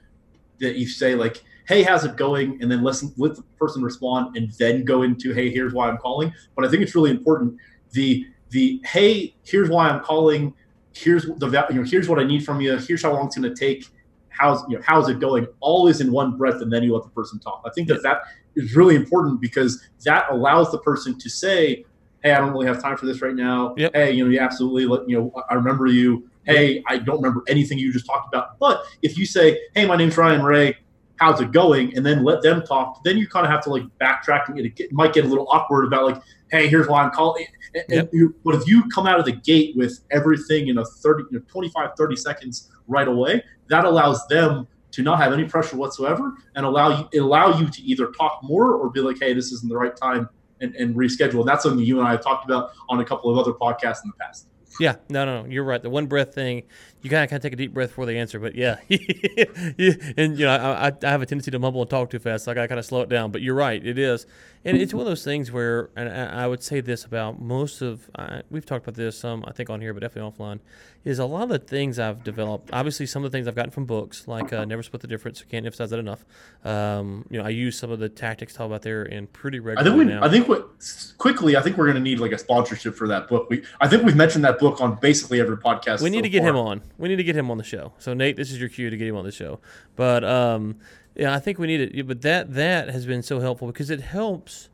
that you say like hey how's it going? and then listen let the person respond and then go into hey here's why i'm calling. But i think it's really important. The the hey here's why i'm calling. Here's the you know here's what i need from you. Here's how long it's going to take how's you know how's it going? All is in one breath and then you let the person talk. I think that that is really important because that allows the person to say hey i don't really have time for this right now. Yep. hey you know you absolutely let you know i remember you. Hey i don't remember anything you just talked about. But if you say hey my name's ryan ray. How's it going? and then let them talk then you kind of have to like backtrack and it, might get a little awkward about like hey here's why i'm calling and, and you, but if you come out of the gate with everything in a 30 you know, 25 30 seconds right away that allows them to not have any pressure whatsoever and allow you allow you to either talk more or be like hey this isn't the right time and, and reschedule. And that's something you and I have talked about on a couple of other podcasts in the past. Yeah, no, no, no, you're right. The one breath thing, you gotta kind of take a deep breath before they answer. But yeah, and you know, I, I have a tendency to mumble and talk too fast, so I gotta kind of slow it down. But you're right, it is, and it's one of those things where, and I would say this about most of, uh, we've talked about this some, I think on here, but definitely offline, is a lot of the things I've developed. Obviously, some of the things I've gotten from books, like uh, Never Split the Difference. Can't emphasize that enough. Um, you know, I use some of the tactics talked about there in pretty regularly. I think we, now. I think what quickly, I think we're going to need like a sponsorship for that book. We, I think we've mentioned that book on basically every podcast. We need so to get far. him on. We need to get him on the show. So Nate, this is your cue to get him on the show. But um, yeah, I think we need it. But that that has been so helpful because it helps.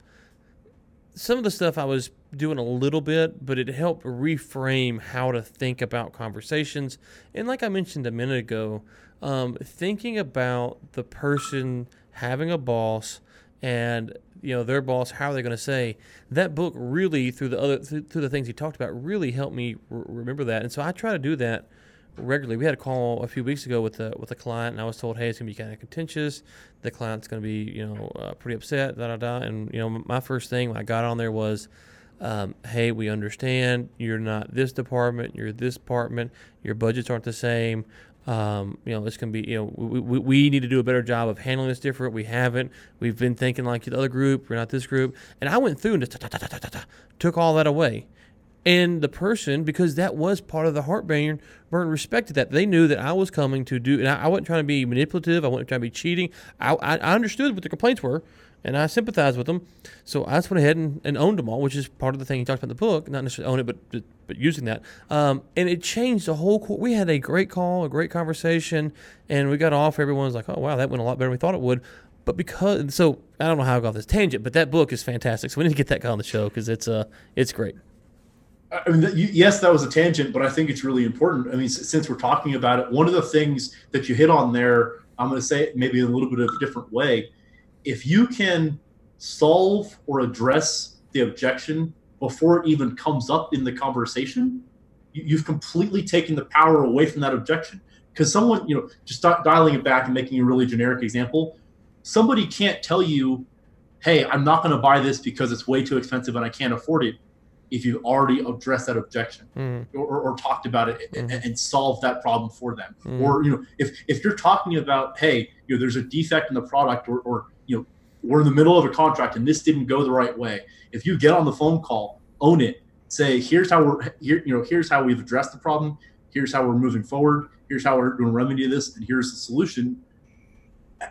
Some of the stuff I was doing a little bit, but it helped reframe how to think about conversations. And like I mentioned a minute ago, um, thinking about the person having a boss and you know their boss how are they going to say that book really through the other through, through the things he talked about really helped me remember that. And so i try to do that regularly. We had a call a few weeks ago with a with a client and i was told hey it's going to be kind of contentious. The client's going to be you know uh, pretty upset da da da. And you know my first thing when i got on there was um, hey we understand you're not this department you're this department your budgets aren't the same um, you know, it's going to be, you know, we, we, we need to do a better job of handling this different. We haven't. We've been thinking like the other group. We're not this group. And I went through and just took all that away. And the person, because that was part of the heartburn, burn respected that. They knew that I was coming to do, and I, I wasn't trying to be manipulative. I wasn't trying to be cheating. I, I, I understood what the complaints were and I sympathize with them. So I just went ahead and, and, owned them all, which is part of the thing he talked about in the book. Not necessarily own it, but but, but using that. Um, and it changed the whole. We had a great call, a great conversation, and we got off. Everyone was like, "Oh wow, that went a lot better than we thought it would." But because so I don't know how I got this tangent, but that book is fantastic. So we need to get that guy on the show because it's uh it's great. I mean, yes, that was a tangent, but I think it's really important. I mean, since we're talking about it, one of the things that you hit on there, I'm going to say it maybe in a little bit of a different way. If you can solve or address the objection before it even comes up in the conversation, you've completely taken the power away from that objection. Because someone, you know, just dialing it back and making a really generic example, somebody can't tell you, hey, I'm not going to buy this because it's way too expensive and I can't afford it if you've already addressed that objection mm-hmm. or, or, talked about it mm-hmm. and, and, solved that problem for them mm-hmm. or you know if if you're talking about hey you know there's a defect in the product or, or you know we're in the middle of a contract and this didn't go the right way. If you get on the phone call own it. Say here's how we're here you know here's how we've addressed the problem. Here's how we're moving forward. Here's how we're going to remedy this and here's the solution.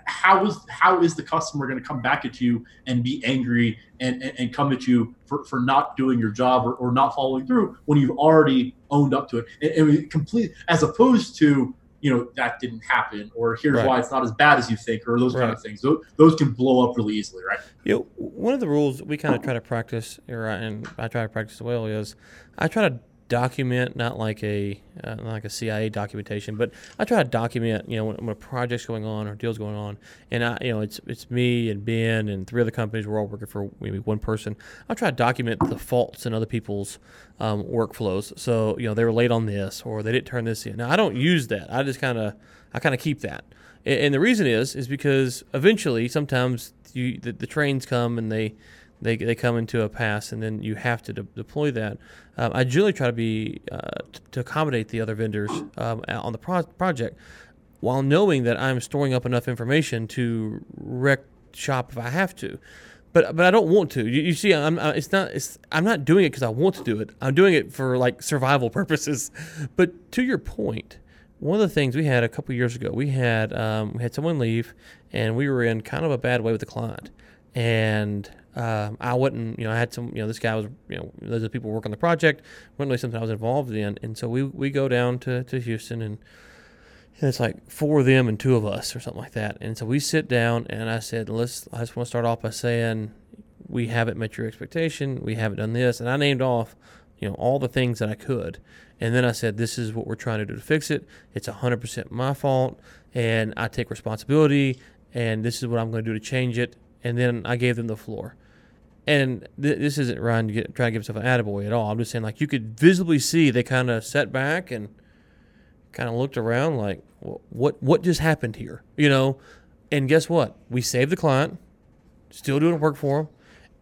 How is how is the customer going to come back at you and be angry and, and, and come at you for, for not doing your job or, or not following through when you've already owned up to it? And, and complete as opposed to you know that didn't happen or here's right. why it's not as bad as you think or those right. kind of things those, those can blow up really easily right you know, one of the rules we kind of try to practice uh, and i try to practice as well is i try to document, not like a uh, like a CIA documentation, but I try to document, you know, when, when, a project's going on or deal's going on, and I, you know, it's it's me and Ben and three other companies. We're all working for maybe one person. I try to document the faults in other people's um, workflows. So you know, they were late on this or they didn't turn this in. Now I don't use that. I just kind of I kind of keep that. And, and, the reason is is because eventually, sometimes you the, the trains come and they they, they come into a pass and then you have to de- deploy that. Um, I generally try to be uh, t- to accommodate the other vendors um, on the pro- project while knowing that I'm storing up enough information to wreck shop if I have to. But, but I don't want to. You, you see, I'm uh, it's not it's I'm not doing it because I want to do it. I'm doing it for like survival purposes. But to your point, one of the things we had a couple years ago, we had um, we had someone leave, and we were in kind of a bad way with the client, and uh, I wouldn't, you know, I had some, you know, this guy was, you know, those are people work on the project, wasn't really something I was involved in, and so we we go down to, to Houston and. And it's like four of them and two of us, or something like that. And so we sit down, and I said, "Let's." I just want to start off by saying, we haven't met your expectation. We haven't done this, and I named off, you know, all the things that I could. And then I said, "This is what we're trying to do to fix it. It's 100% my fault, and I take responsibility. And this is what I'm going to do to change it." And then I gave them the floor and th- this isn't Ryan to get, trying to give himself an attaboy at all. I'm just saying, like, you could visibly see they kind of sat back and kind of looked around, like, what what just happened here, you know? And guess what? We saved the client, still doing work for him,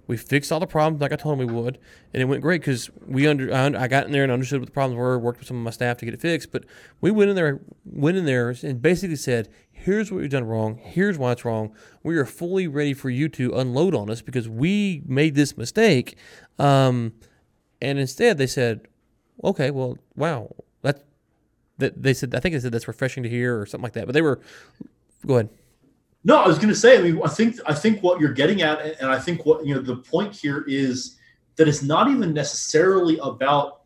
We fixed all the problems like I told them we would, and it went great because we under I, I got in there and understood what the problems were. Worked with some of my staff to get it fixed, but we went in there, went in there, and basically said, "Here's what we've done wrong. Here's why it's wrong. We are fully ready for you to unload on us because we made this mistake." Um, and instead, they said, "Okay, well, wow, that that they said I think they said that's refreshing to hear or something like that." But they were, go ahead. No, I was going to say. I mean, I think I think what you're getting at, and I think what you know, the point here is that it's not even necessarily about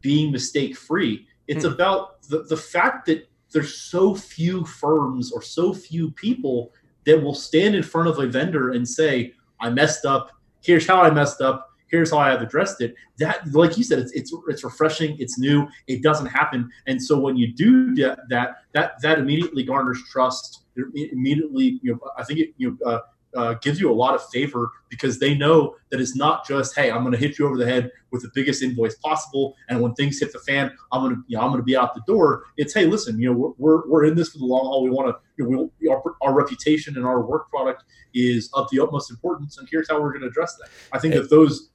being mistake free. It's Hmm. about the the fact that there's so few firms or so few people that will stand in front of a vendor and say, "I messed up. Here's how I messed up. Here's how I have addressed it." That, like you said, it's it's it's refreshing. It's new. It doesn't happen. And so when you do that that that immediately garners trust. It immediately, you know, I think it you know, uh, uh, gives you a lot of favor because they know that it's not just, hey, I'm going to hit you over the head with the biggest invoice possible, and when things hit the fan, I'm going to, you know, I'm going to be out the door. It's, hey, listen, you know, we're, we're, in this for the long haul. We want to, you know, we, our, our reputation and our work product is of the utmost importance, and here's how we're going to address that. I think that those.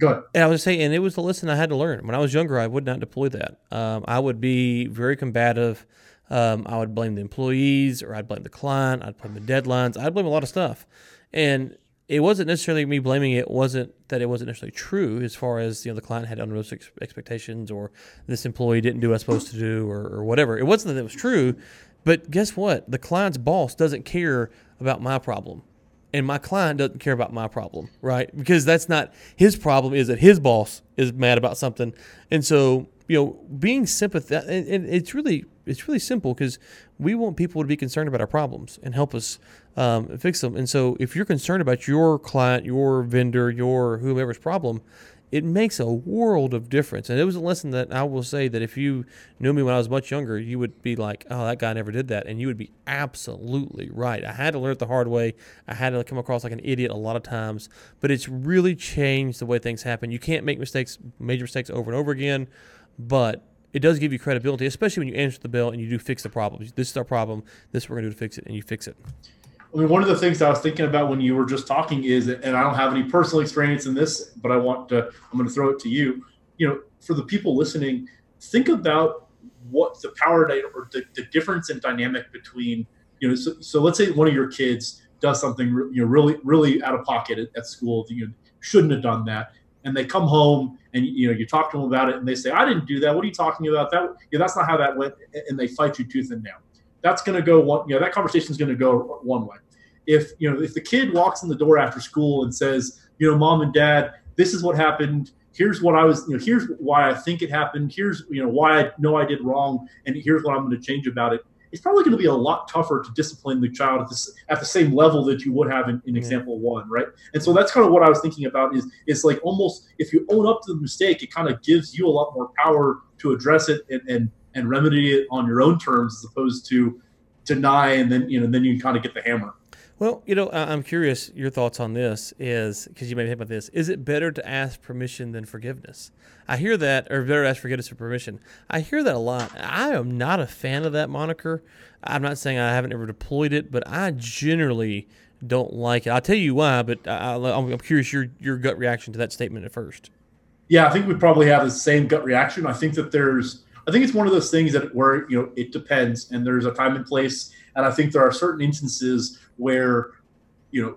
Go ahead. And I was saying, and it was the lesson I had to learn. When I was younger, I would not deploy that. Um, I would be very combative. Um, I would blame the employees, or I'd blame the client. I'd blame the deadlines. I'd blame a lot of stuff, and it wasn't necessarily me blaming it. wasn't that it wasn't necessarily true as far as you know the client had unrealistic expectations, or this employee didn't do what I was supposed to do, or, or whatever. It wasn't that it was true, but guess what? The client's boss doesn't care about my problem and my client doesn't care about my problem, right? Because that's not his problem. Is that his boss is mad about something, and so you know, being sympathetic, and, and it's really it's really simple because we want people to be concerned about our problems and help us um, fix them. And so, if you're concerned about your client, your vendor, your whomever's problem, it makes a world of difference. And it was a lesson that I will say that if you knew me when I was much younger, you would be like, oh, that guy never did that. And you would be absolutely right. I had to learn it the hard way. I had to come across like an idiot a lot of times, but it's really changed the way things happen. You can't make mistakes, major mistakes over and over again, but it does give you credibility, especially when you answer the bell and you do fix the problem. This is our problem. This we're going to do to fix it, and you fix it. I mean, one of the things I was thinking about when you were just talking is, and I don't have any personal experience in this, but I want to, I'm going to throw it to you. You know, for the people listening, think about what the power or the, the difference in dynamic between, you know, so, so let's say one of your kids does something, you know, really, really out of pocket at, at school you shouldn't have done that. And they come home and, you know, you talk to them about it and they say, I didn't do that. What are you talking about? That, yeah, that's not how that went. And they fight you tooth and nail that's going to go one you know that conversation is going to go one way if you know if the kid walks in the door after school and says you know mom and dad this is what happened here's what i was you know here's why i think it happened here's you know why i know i did wrong and here's what i'm going to change about it it's probably going to be a lot tougher to discipline the child at, this, at the same level that you would have in, in example one right and so that's kind of what i was thinking about is it's like almost if you own up to the mistake it kind of gives you a lot more power to address it and, and and remedy it on your own terms as opposed to deny and then you know then you kind of get the hammer. Well, you know, I'm curious your thoughts on this is because you may be about this. Is it better to ask permission than forgiveness? I hear that, or better ask forgiveness or permission. I hear that a lot. I am not a fan of that moniker. I'm not saying I haven't ever deployed it, but I generally don't like it. I'll tell you why, but I, am curious your your gut reaction to that statement at first. Yeah, I think we probably have the same gut reaction. I think that there's I think it's one of those things that where you know it depends, and there's a time and place, and I think there are certain instances where you know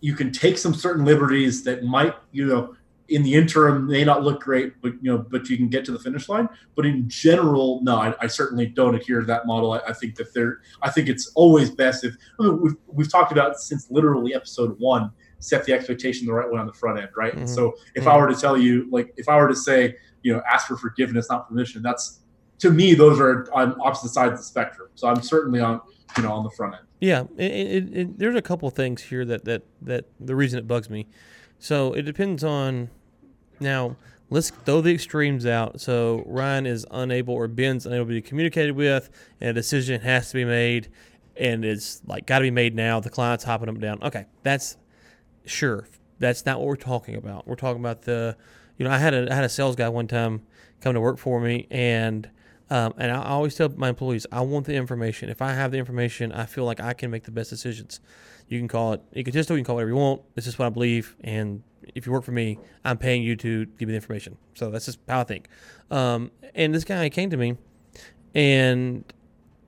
you can take some certain liberties that might you know in the interim may not look great, but you know, but you can get to the finish line. But in general, no, I, I certainly don't adhere to that model. I, I, think that there, I think it's always best if I mean, we've we've talked about since literally episode one, set the expectation the right way on the front end, right? Mm-hmm. So if mm-hmm. I were to tell you, like, if I were to say, you know, ask for forgiveness, not permission, that's to me, those are on opposite sides of the spectrum. So I'm certainly on, you know, on the front end. Yeah, it, it, it, there's a couple things here that that that the reason it bugs me. So it depends on now. Let's throw the extremes out. So Ryan is unable or Ben's unable to be communicated with, and a decision has to be made, and it's like got to be made now. The client's hopping up and down. Okay, that's sure. That's not what we're talking about. We're talking about the, you know, I had a I had a sales guy one time come to work for me, and Um, and I always tell my employees, I want the information. If I have the information, I feel like I can make the best decisions. You can call it egotistical, you can call it whatever you want. This is what I believe. And if you work for me, I'm paying you to give me the information. So that's just how I think. Um, and this guy came to me and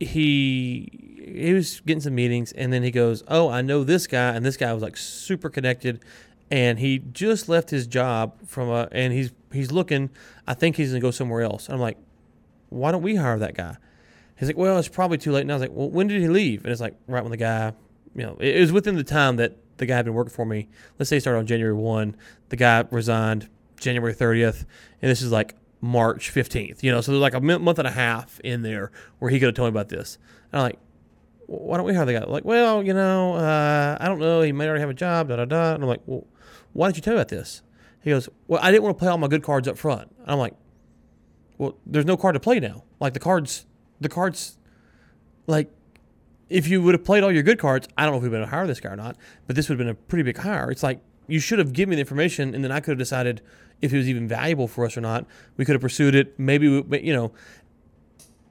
he he was getting some meetings and then he goes, "Oh, I know this guy." And this guy was like super connected and he just left his job from a and he's he's looking, I think he's to go somewhere else. And I'm like, "Why don't we hire that guy?" He's like, "Well, it's probably too late." And I was like, "Well, when did he leave?" And it's like right when the guy, you know, it was within the time that the guy had been working for me. Let's say he started on January 1, the guy resigned January 30th, and this is like March 15th, you know, so there's like a month and a half in there where he could have told me about this. And I'm like, why don't we hire the guy? Like, well, you know, uh, I don't know. He may already have a job, da da da. And I'm like, well, why didn't you tell me about this? He goes, well, I didn't want to play all my good cards up front. I'm like, well, there's no card to play now. Like the cards, the cards, like if you would have played all your good cards, I don't know if we would have hired this guy or not, but this would have been a pretty big hire. It's like you should have given me the information, and then I could have decided if it was even valuable for us or not. We could have pursued it. Maybe, we, you know,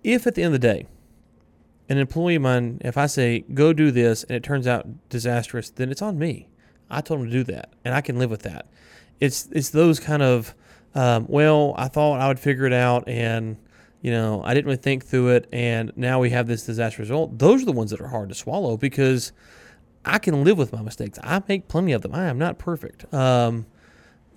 if at the end of the day, an employee of mine, if I say, go do this, and it turns out disastrous, then it's on me. I told him to do that, and I can live with that. It's, it's those kind of, um, well, I thought I would figure it out, and, you know, I didn't really think through it, and now we have this disastrous result. Those are the ones that are hard to swallow because – I can live with my mistakes. I make plenty of them. I am not perfect. Um,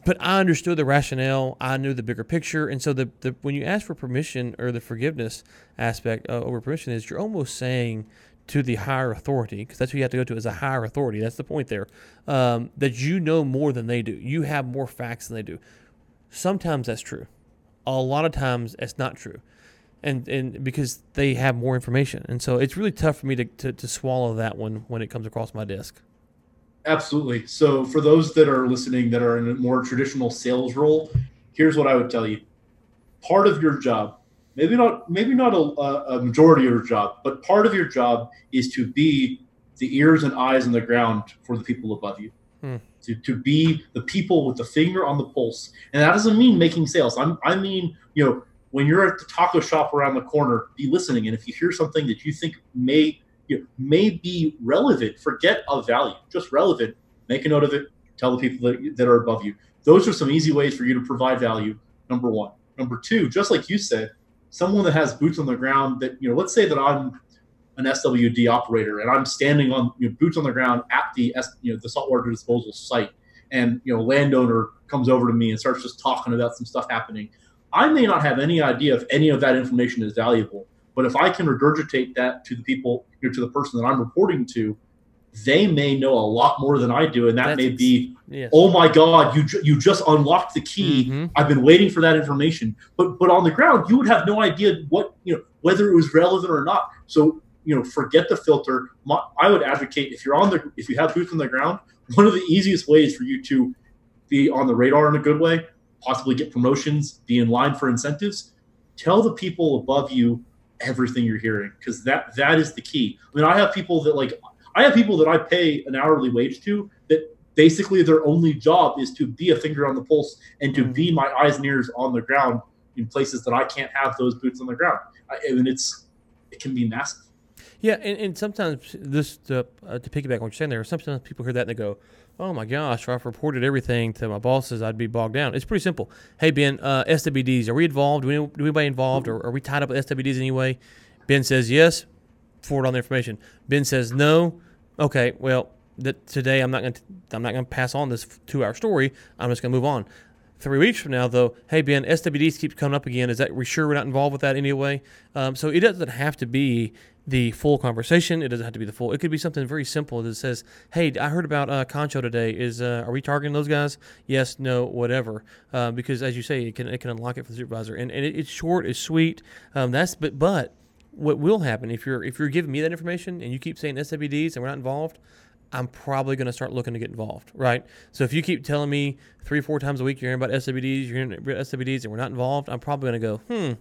but I understood the rationale. I knew the bigger picture, and so the, the when you ask for permission or the forgiveness aspect uh, over permission is you're almost saying to the higher authority because that's who you have to go to as a higher authority. That's the point there. Um, that you know more than they do. You have more facts than they do. Sometimes that's true. A lot of times it's not true and and because they have more information, and so it's really tough for me to, to, to swallow that one when it comes across my desk. Absolutely. So for those that are listening that are in a more traditional sales role, here's what I would tell you: part of your job, maybe not maybe not a, a majority of your job, but part of your job is to be the ears and eyes on the ground for the people above you. Hmm. To, to be the people with the finger on the pulse, and that doesn't mean making sales. I'm, I mean, you know, when you're at the taco shop around the corner, be listening. And if you hear something that you think may you know, may be relevant, forget of value, just relevant. Make a note of it. Tell the people that, that are above you. Those are some easy ways for you to provide value. Number one. Number two, just like you said, someone that has boots on the ground. That you know, let's say that I'm an SWD operator and I'm standing on you know, boots on the ground at the you know the saltwater disposal site, and you know, landowner comes over to me and starts just talking about some stuff happening I may not have any idea if any of that information is valuable, but if I can regurgitate that to the people, you know, to the person that I'm reporting to, they may know a lot more than I do, and that That's may be, oh my God, you ju- you just unlocked the key. Mm-hmm. I've been waiting for that information, but but on the ground, you would have no idea what you know whether it was relevant or not. So you know, forget the filter. My, I would advocate if you're on the if you have boots on the ground, one of the easiest ways for you to be on the radar in a good way possibly get promotions, be in line for incentives, tell the people above you everything you're hearing because that that is the key. I mean, I have people that like I have people that I pay an hourly wage to that basically their only job is to be a finger on the pulse and to be mm-hmm. my eyes and ears on the ground in places that I can't have those boots on the ground. I, I mean, it's it can be massive. Yeah, and, and sometimes this to, uh, to piggyback on what you're saying there, sometimes people hear that and they go, oh my gosh, if I've reported everything to my bosses, I'd be bogged down. It's pretty simple. Hey, Ben, uh, SWDs, are we involved? Do anybody involved? Or are we tied up with SWDs anyway? Ben says yes, forward on the information. Ben says no. Okay, well, that today I'm not going to I'm not going to pass on this two hour story. I'm just going to move on. Three weeks from now, though, hey Ben, SWDs keeps coming up again. Is that we sure we're not involved with that anyway? Um, so it doesn't have to be the full conversation. It doesn't have to be the full. It could be something very simple that says, "Hey, I heard about uh, Concho today. Is uh, are we targeting those guys? Yes, no, whatever." Uh, because as you say, it can it can unlock it for the supervisor, and, and it, it's short, it's sweet. Um, that's but but what will happen if you're if you're giving me that information and you keep saying SWDs and we're not involved, I'm probably going to start looking to get involved, right? So if you keep telling me three, four times a week you're hearing about SWDs, you're hearing about SWDs, and we're not involved, I'm probably going to go, hmm,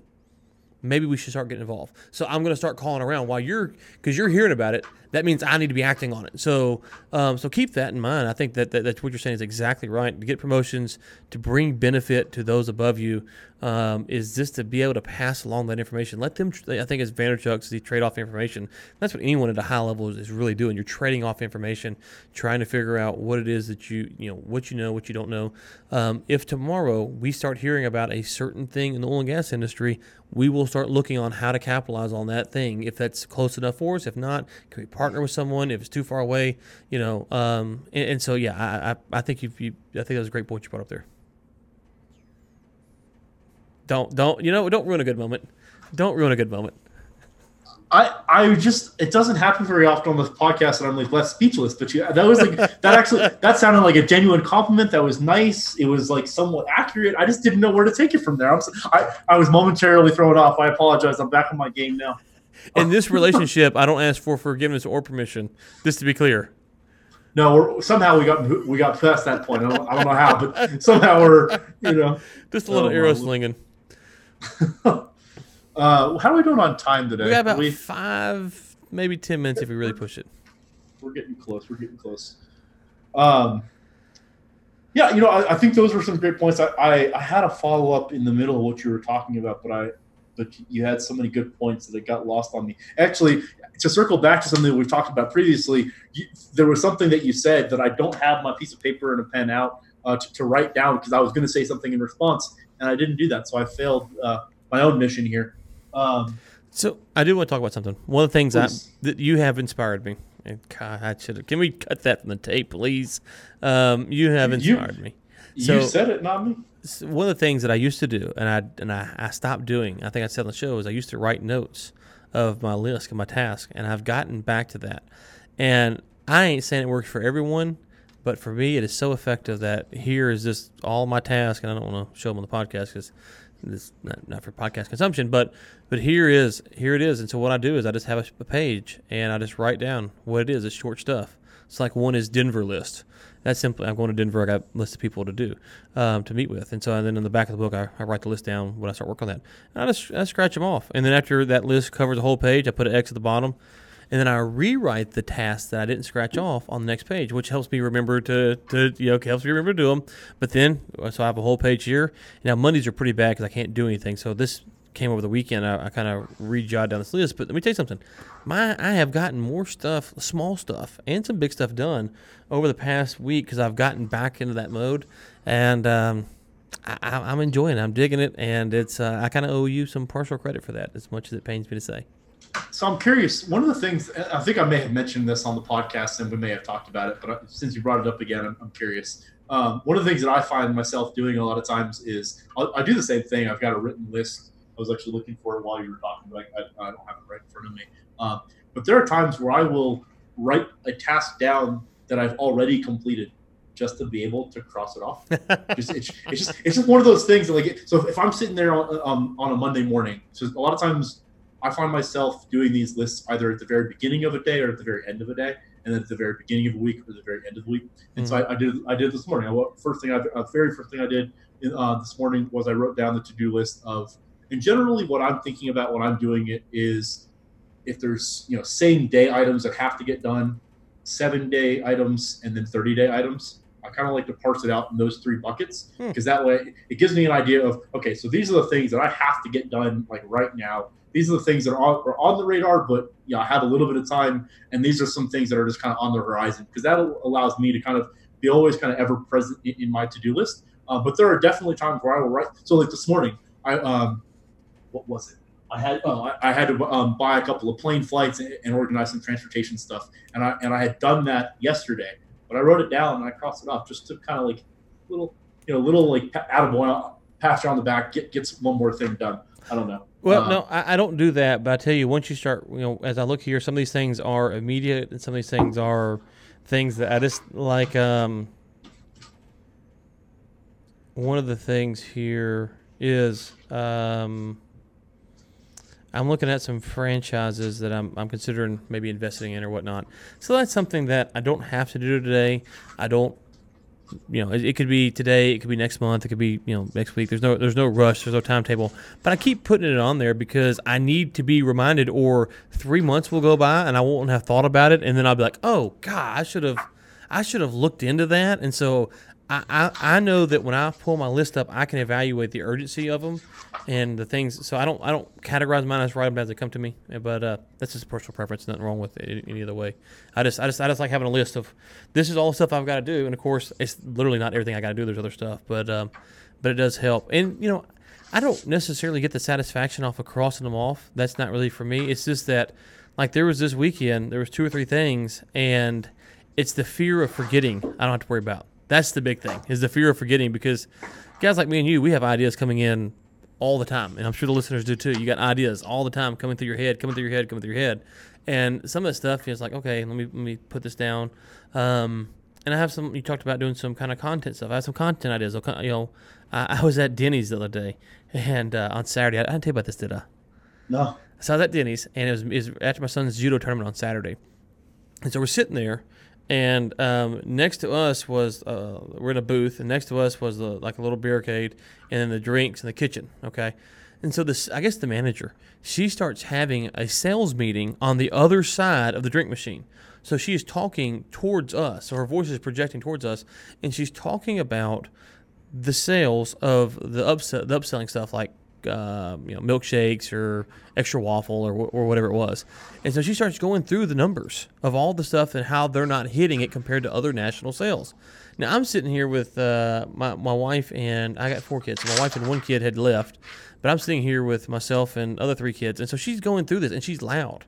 maybe we should start getting involved. So I'm going to start calling around while you're because you're hearing about it. That means I need to be acting on it. So um, so keep that in mind. I think that, that that's what you're saying is exactly right. To get promotions, to bring benefit to those above you, um, is just to be able to pass along that information. Let them, I think, as Vaynerchuk says, trade off information. That's what anyone at a high level is, is really doing. You're trading off information, trying to figure out what it is that you, you know, what you know, what you don't know. Um, if tomorrow we start hearing about a certain thing in the oil and gas industry, we will start looking on how to capitalize on that thing. If that's close enough for us, if not, can we partner with someone? If it's too far away, you know. Um, and, and, so, yeah, I, I, I think you, I think that was a great point you brought up there. Don't don't you know? Don't ruin a good moment. Don't ruin a good moment. I I just it doesn't happen very often on this podcast, and I'm like less speechless. But you, that was like that actually that sounded like a genuine compliment. That was nice. It was like somewhat accurate. I just didn't know where to take it from there. I'm I I was momentarily thrown off. I apologize. I'm back on my game now. In this relationship, I don't ask for forgiveness or permission. Just to be clear. No, somehow we got we got past that point. I don't, I don't know how, but somehow we're you know just a little oh, arrow slinging. uh, how are we doing on time today? We got about we... five, maybe ten minutes if we really push it. We're getting close. We're getting close. Um, yeah, you know, I, I think those were some great points. I, I, I had a follow up in the middle of what you were talking about, but I but you had so many good points that it got lost on me. Actually, to circle back to something that we've talked about previously, you, there was something that you said that I don't have my piece of paper and a pen out uh, to, to, write down because I was going to say something in response, and I didn't do that. So I failed uh, my own mission here. Um, so I do want to talk about something. One of the things I, that you have inspired me. And God, I should. Can we cut that from the tape, please? Um, you have inspired you, me. So, you said it, not me. One of the things that I used to do, and I and I, I stopped doing. I think I said on the show is I used to write notes of my list and my task, and I've gotten back to that. And I ain't saying it works for everyone, but for me, it is so effective that here is just all my task, and I don't want to show them on the podcast because it's not, not for podcast consumption. But but here is here it is, and so what I do is I just have a, page and I just write down what it is. It's short stuff. It's like one is Denver list. That's simply I'm going to Denver. I got a list of people to do um, to meet with, and so and then in the back of the book I, I write the list down when I start working on that. And I just I scratch them off, and then after that list covers the whole page, I put an X at the bottom and then I rewrite the tasks that I didn't scratch off on the next page, which helps me remember to, to you know, helps me remember to do them. But then, so I have a whole page here. Now Mondays are pretty bad because I can't do anything. So this came over the weekend. I, I kind of rejotted down this list. But let me tell you something. My I have gotten more stuff, small stuff, and some big stuff done over the past week because I've gotten back into that mode, and um, I, am enjoying it. I'm digging it, and it's uh, I kind of owe you some partial credit for that, as much as it pains me to say so I'm curious. One of the things I think I may have mentioned this on the podcast, and we may have talked about it, but since you brought it up again, I'm, I'm curious. Um, one of the things that I find myself doing a lot of times is I'll, i do the same thing. I've got a written list. I was actually looking for it while you were talking, but I, I don't have it right in front of me. Um, but there are times where I will write a task down that I've already completed just to be able to cross it off. just, it's, it's, just it's just one of those things that like so if I'm sitting there on, um, on a Monday morning, so a lot of times I find myself doing these lists either at the very beginning of a day or at the very end of a day, and then at the very beginning of a week or the very end of the week. And mm-hmm. so I, I, did I did this morning. I, first thing I uh, very first thing I did uh, this morning was I wrote down the to do list of and generally what I'm thinking about when I'm doing it is if there's you know same day items that have to get done, seven day items, and then 30 day items. I kind of like to parse it out in those three buckets because hmm. that way it gives me an idea of okay, so these are the things that I have to get done like right now these are the things that are on, are on the radar, but yeah, I have a little bit of time, and these are some things that are just kind of on the horizon because that allows me to kind of be always kind of ever present in, in my to do list. Uh, but there are definitely times where I will write. So like this morning, I um, what was it? I had uh, I, I, had to um, buy a couple of plane flights and, and, organize some transportation stuff, and I and I had done that yesterday, but I wrote it down and I crossed it off just to kind of like little you know little like out of one pasture on the back get gets one more thing done. I don't know. Well, uh, no, I, I, don't do that. But I tell you, once you start, you know, as I look here, some of these things are immediate, and some of these things are things that I just like. Um, one of the things here is um, I'm looking at some franchises that I'm, I'm considering maybe investing in or whatnot. So that's something that I don't have to do today. I don't you know, it, it, could be today, it could be next month, it could be you know next week. There's no there's no rush, there's no timetable. But I keep putting it on there because I need to be reminded. Or three months will go by and I won't have thought about it, and then I'll be like, oh God, I should have I should have looked into that. And so I, I, I know that when I pull my list up, I can evaluate the urgency of them and the things. So I don't I don't categorize mine. Write them as they come to me. But uh, that's just personal preference. Nothing wrong with it any other way. I just I just I just like having a list of this is all the stuff I've got to do. And of course, it's literally not everything I got to do. There's other stuff, but um, but it does help. And you know, I don't necessarily get the satisfaction off of crossing them off. That's not really for me. It's just that like there was this weekend, there was two or three things, and it's the fear of forgetting. I don't have to worry about. That's the big thing is the fear of forgetting because guys like me and you, we have ideas coming in all the time, and I'm sure the listeners do too. You got ideas all the time coming through your head, coming through your head, coming through your head, and some of the stuff is like, okay, let me let me put this down. Um, and I have some. You talked about doing some kind of content stuff. I have some content ideas. You know, I, I was at Denny's the other day, and uh, on Saturday, I, I didn't tell you about this, did I? No. So I was at Denny's, and it was, it was after my son's judo tournament on Saturday, and so we're sitting there, and um, next to us was uh, we're in a booth, and next to us was the, like a little barricade, and then the drinks in the kitchen. Okay, and so this I guess the manager she starts having a sales meeting on the other side of the drink machine. So she is talking towards us. So her voice is projecting towards us, and she's talking about the sales of the upsell, the upselling stuff like uh, you know milkshakes or extra waffle or, or whatever it was. And so she starts going through the numbers of all the stuff and how they're not hitting it compared to other national sales. Now I'm sitting here with uh, my my wife and I got four kids. My wife and one kid had left, but I'm sitting here with myself and other three kids. And so she's going through this and she's loud.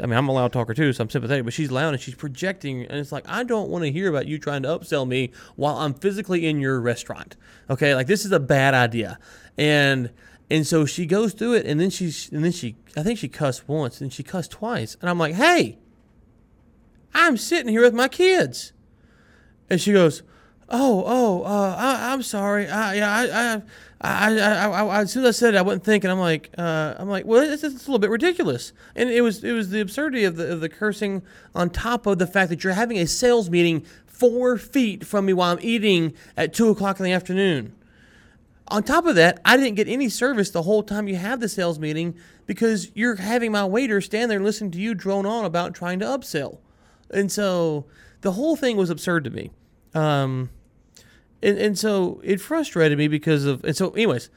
I mean, I'm a loud talker too, so I'm sympathetic, but she's loud and she's projecting. And it's like, I don't want to hear about you trying to upsell me while I'm physically in your restaurant. Okay. Like, this is a bad idea. And, and so she goes through it, and then she's, and then she, I think she cussed once, and she cussed twice, and I'm like, "Hey, I'm sitting here with my kids," and she goes, "Oh, oh, uh, I, I'm sorry. I, yeah, I, I, I, I, I, as soon as I said it, I wasn't thinking. I'm like, uh, I'm like, well, it's, it's a little bit ridiculous, and it was, it was the absurdity of the, of the cursing on top of the fact that you're having a sales meeting four feet from me while I'm eating at two o'clock in the afternoon. On top of that, I didn't get any service the whole time you have the sales meeting because you're having my waiter stand there listening to you drone on about trying to upsell. And so the whole thing was absurd to me. Um, and, and so it frustrated me because of, and so, anyways,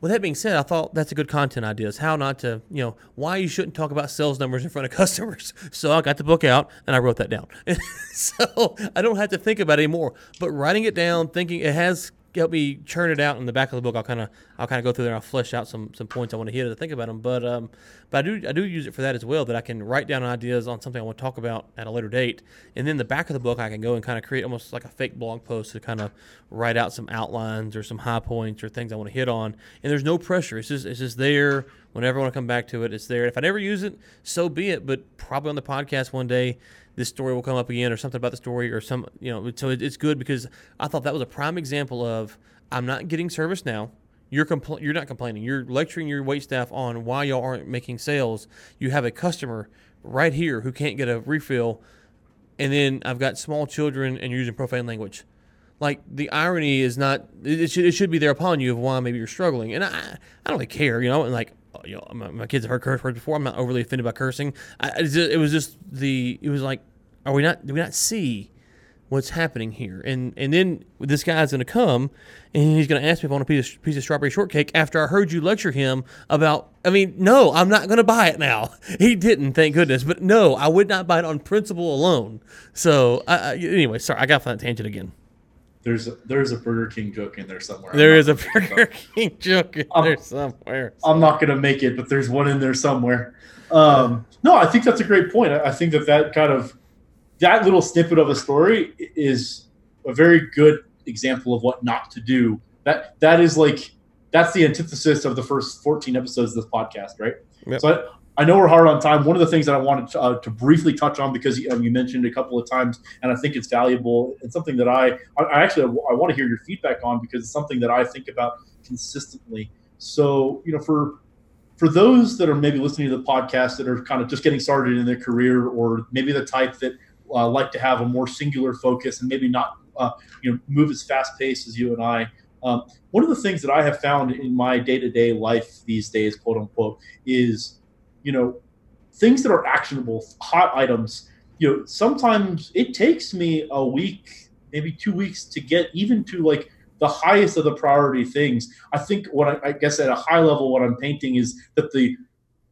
with that being said, I thought that's a good content idea is how not to, you know, why you shouldn't talk about sales numbers in front of customers. So I got the book out and I wrote that down. so I don't have to think about it anymore. But writing it down, thinking it has help me churn it out in the back of the book. I'll kind of I'll kind of go through there. And I'll flesh out some some points I want to hit to think about them. But um, but I do I do use it for that as well. That I can write down ideas on something I want to talk about at a later date, and then the back of the book I can go and kind of create almost like a fake blog post to kind of write out some outlines or some high points or things I want to hit on. And there's no pressure. It's just it's just there. Whenever I want to come back to it, it's there. If I never use it, so be it. But probably on the podcast one day this story will come up again or something about the story or some you know so it's good because i thought that was a prime example of i'm not getting service now. You're compl- you're not complaining. You're lecturing your wait staff on why y'all aren't making sales. You have a customer right here who can't get a refill and then i've got small children and you're using profane language. Like the irony is not it should, it should be there upon you of why maybe you're struggling. And i i don't really care you know and like you know, my, my, kids have heard curse words before. I'm not overly offended by cursing. I, it was just the, it was like, are we not, do we not see what's happening here? And and then this guy's going to come and he's going to ask me if I want a piece of, piece of strawberry shortcake after I heard you lecture him about, I mean, no, I'm not going to buy it now. He didn't, thank goodness. But no, I would not buy it on principle alone. So, uh, anyway, sorry, I got off that tangent again. There's a, there's a Burger King joke in there somewhere. There is a Burger King joke in I'm, there somewhere. So. I'm not going to make it, but there's one in there somewhere. Um, no, I think that's a great point. I, I think that that kind of that little snippet of a story is a very good example of what not to do. That that is like that's the antithesis of the first 14 episodes of this podcast, right? Yep. So I know we're hard on time. One of the things that I wanted to, uh, to briefly touch on because um, you mentioned a couple of times, and I think it's valuable. It's something that I, I actually I want to hear your feedback on because it's something that I think about consistently. So you know, for for those that are maybe listening to the podcast that are kind of just getting started in their career, or maybe the type that uh, like to have a more singular focus and maybe not uh, you know move as fast paced as you and I. Um, one of the things that I have found in my day to day life these days, quote unquote, is you know, things that are actionable, hot items. You know, sometimes it takes me a week, maybe two weeks to get even to like the highest of the priority things. I think what I, I guess at a high level, what I'm painting is that the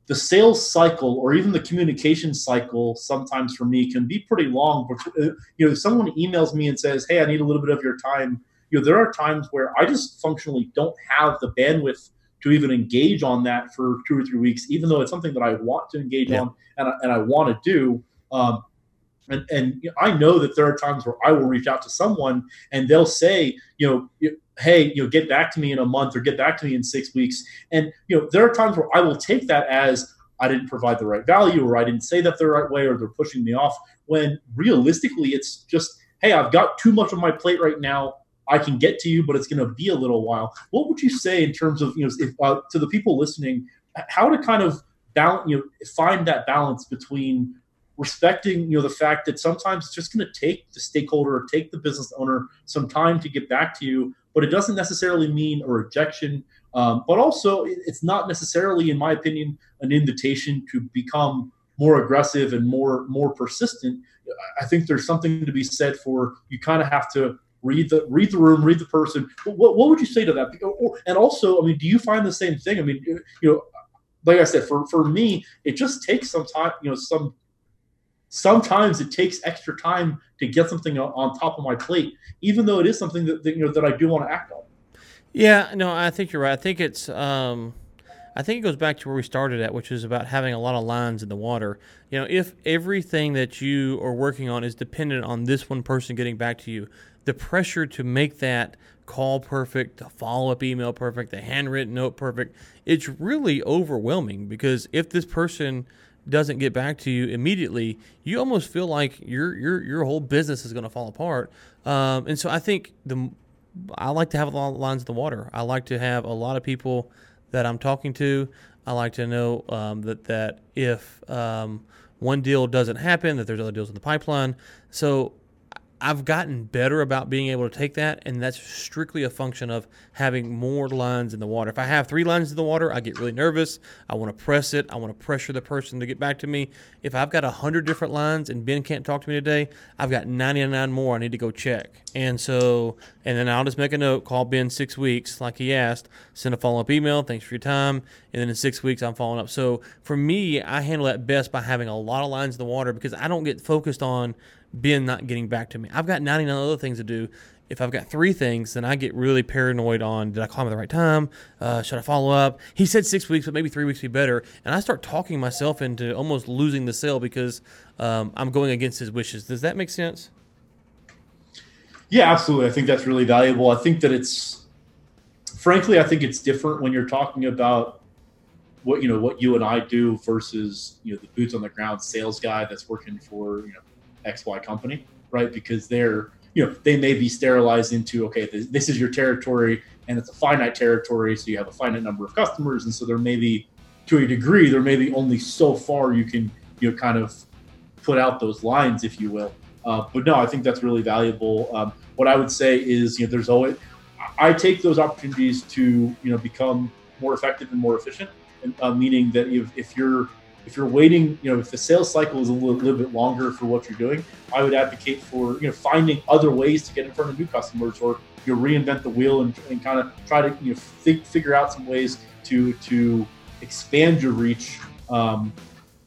the sales cycle or even the communication cycle sometimes for me can be pretty long. But uh, you know, if someone emails me and says, "Hey, I need a little bit of your time," you know, there are times where I just functionally don't have the bandwidth to even engage on that for two or three weeks, even though it's something that I want to engage yeah. on and I, and I want to do. Um, and, and I know that there are times where I will reach out to someone and they'll say, you know, hey, you know, get back to me in a month or get back to me in six weeks. And you know, there are times where I will take that as I didn't provide the right value or I didn't say that the right way or they're pushing me off. When realistically, it's just, hey, I've got too much on my plate right now. I can get to you, but it's going to be a little while. What would you say in terms of you know if, uh, to the people listening, how to kind of balance you know find that balance between respecting you know the fact that sometimes it's just going to take the stakeholder or take the business owner some time to get back to you but it doesn't necessarily mean a rejection um, but also it's not necessarily in my opinion an invitation to become more aggressive and more more persistent i think there's something to be said for you kind of have to read the read the room read the person what, what would you say to that and also i mean do you find the same thing i mean you know like i said for for me it just takes some time you know some sometimes it takes extra time to get something on top of my plate, even though it is something that, that you know that I do want to act on. Yeah, no, I think you're right. I think it's, um, I think it goes back to where we started at, which is about having a lot of lines in the water. You know, if everything that you are working on is dependent on this one person getting back to you, the pressure to make that call perfect, the follow up email perfect, the handwritten note perfect, it's really overwhelming because if this person doesn't get back to you immediately, you almost feel like your your your whole business is going to fall apart. Um, and so I think the I like to have a lot of lines in the water. I like to have a lot of people that I'm talking to. I like to know um, that that if um, one deal doesn't happen, that there's other deals in the pipeline. So I've gotten better about being able to take that, and that's strictly a function of having more lines in the water. If I have three lines in the water, I get really nervous. I want to press it. I want to pressure the person to get back to me. If I've got 100 different lines and Ben can't talk to me today, I've got 99 more I need to go check. And so, and then I'll just make a note, call Ben six weeks, like he asked, send a follow up email, thanks for your time. And then in six weeks, I'm following up. So for me, I handle that best by having a lot of lines in the water because I don't get focused on Ben not getting back to me. I've got 99 other things to do. If I've got three things, then I get really paranoid on did I call him at the right time? Uh, should I follow up? He said six weeks, but maybe three weeks would be better. And I start talking myself into almost losing the sale because um, I'm going against his wishes. Does that make sense? Yeah, absolutely. I think that's really valuable. I think that it's, frankly, I think it's different when you're talking about what you know what you and I do versus you know the boots on the ground sales guy that's working for you know XY company, right? Because they're, you know, they may be sterilized into, okay, this, this is your territory and it's a finite territory. So you have a finite number of customers. And so there may be, to a degree, there may be only so far you can, you know, kind of put out those lines, if you will. Uh, but no, I think that's really valuable. Um, what I would say is, you know, there's always, I take those opportunities to, you know, become more effective and more efficient. And, uh, meaning that if, if you're if you're waiting, you know, if the sales cycle is a little, little, bit longer for what you're doing, I would advocate for you know finding other ways to get in front of new customers, or you know, reinvent the wheel and, and kind of try to you know think, figure out some ways to to expand your reach. Um,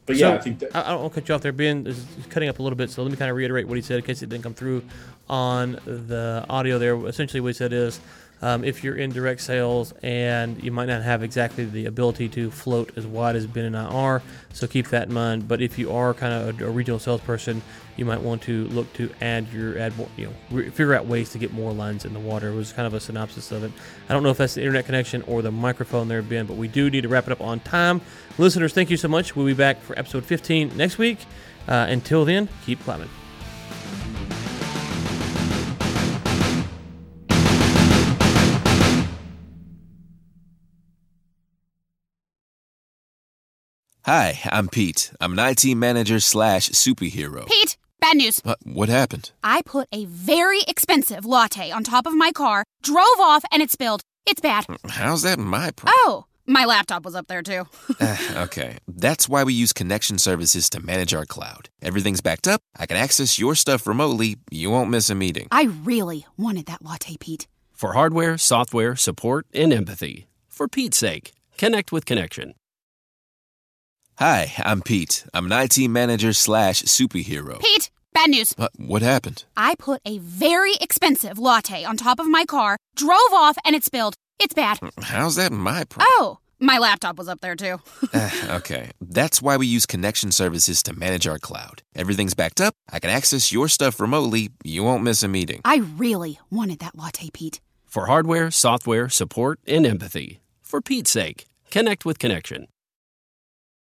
but yeah, so, I think that I, I don't want to cut you off there. Ben is cutting up a little bit, so let me kind of reiterate what he said in case it didn't come through on the audio there. Essentially, what he said is um, if you're in direct sales and you might not have exactly the ability to float as wide as Ben and I are. So keep that in mind. But if you are kind of a, a regional salesperson, you might want to look to add your add more, you know, re- figure out ways to get more lines in the water. It was kind of a synopsis of it. I don't know if that's the internet connection or the microphone there, Ben, but we do need to wrap it up on time. Listeners, thank you so much. We'll be back for episode 15 next week. Uh, until then, keep climbing. Hi, I'm Pete. I'm an IT manager slash superhero. Pete, bad news. What, what happened? I put a very expensive latte on top of my car, drove off, and it spilled. It's bad. Mm, how's that my problem? Oh, my laptop was up there too. Ah, okay, that's why we use connection services to manage our cloud. Everything's backed up. I can access your stuff remotely. You won't miss a meeting. I really wanted that latte, Pete. For hardware, software, support, and empathy. For Pete's sake, connect with Connection. Hi, I'm Pete. I'm an IT manager slash superhero. Pete, bad news. What, what happened? I put a very expensive latte on top of my car, drove off, and it spilled. It's bad. How's that my problem? Oh, my laptop was up there too. Ah, okay, that's why we use connection services to manage our cloud. Everything's backed up. I can access your stuff remotely. You won't miss a meeting. I really wanted that latte, Pete. For hardware, software, support, and empathy. For Pete's sake, connect with Connection.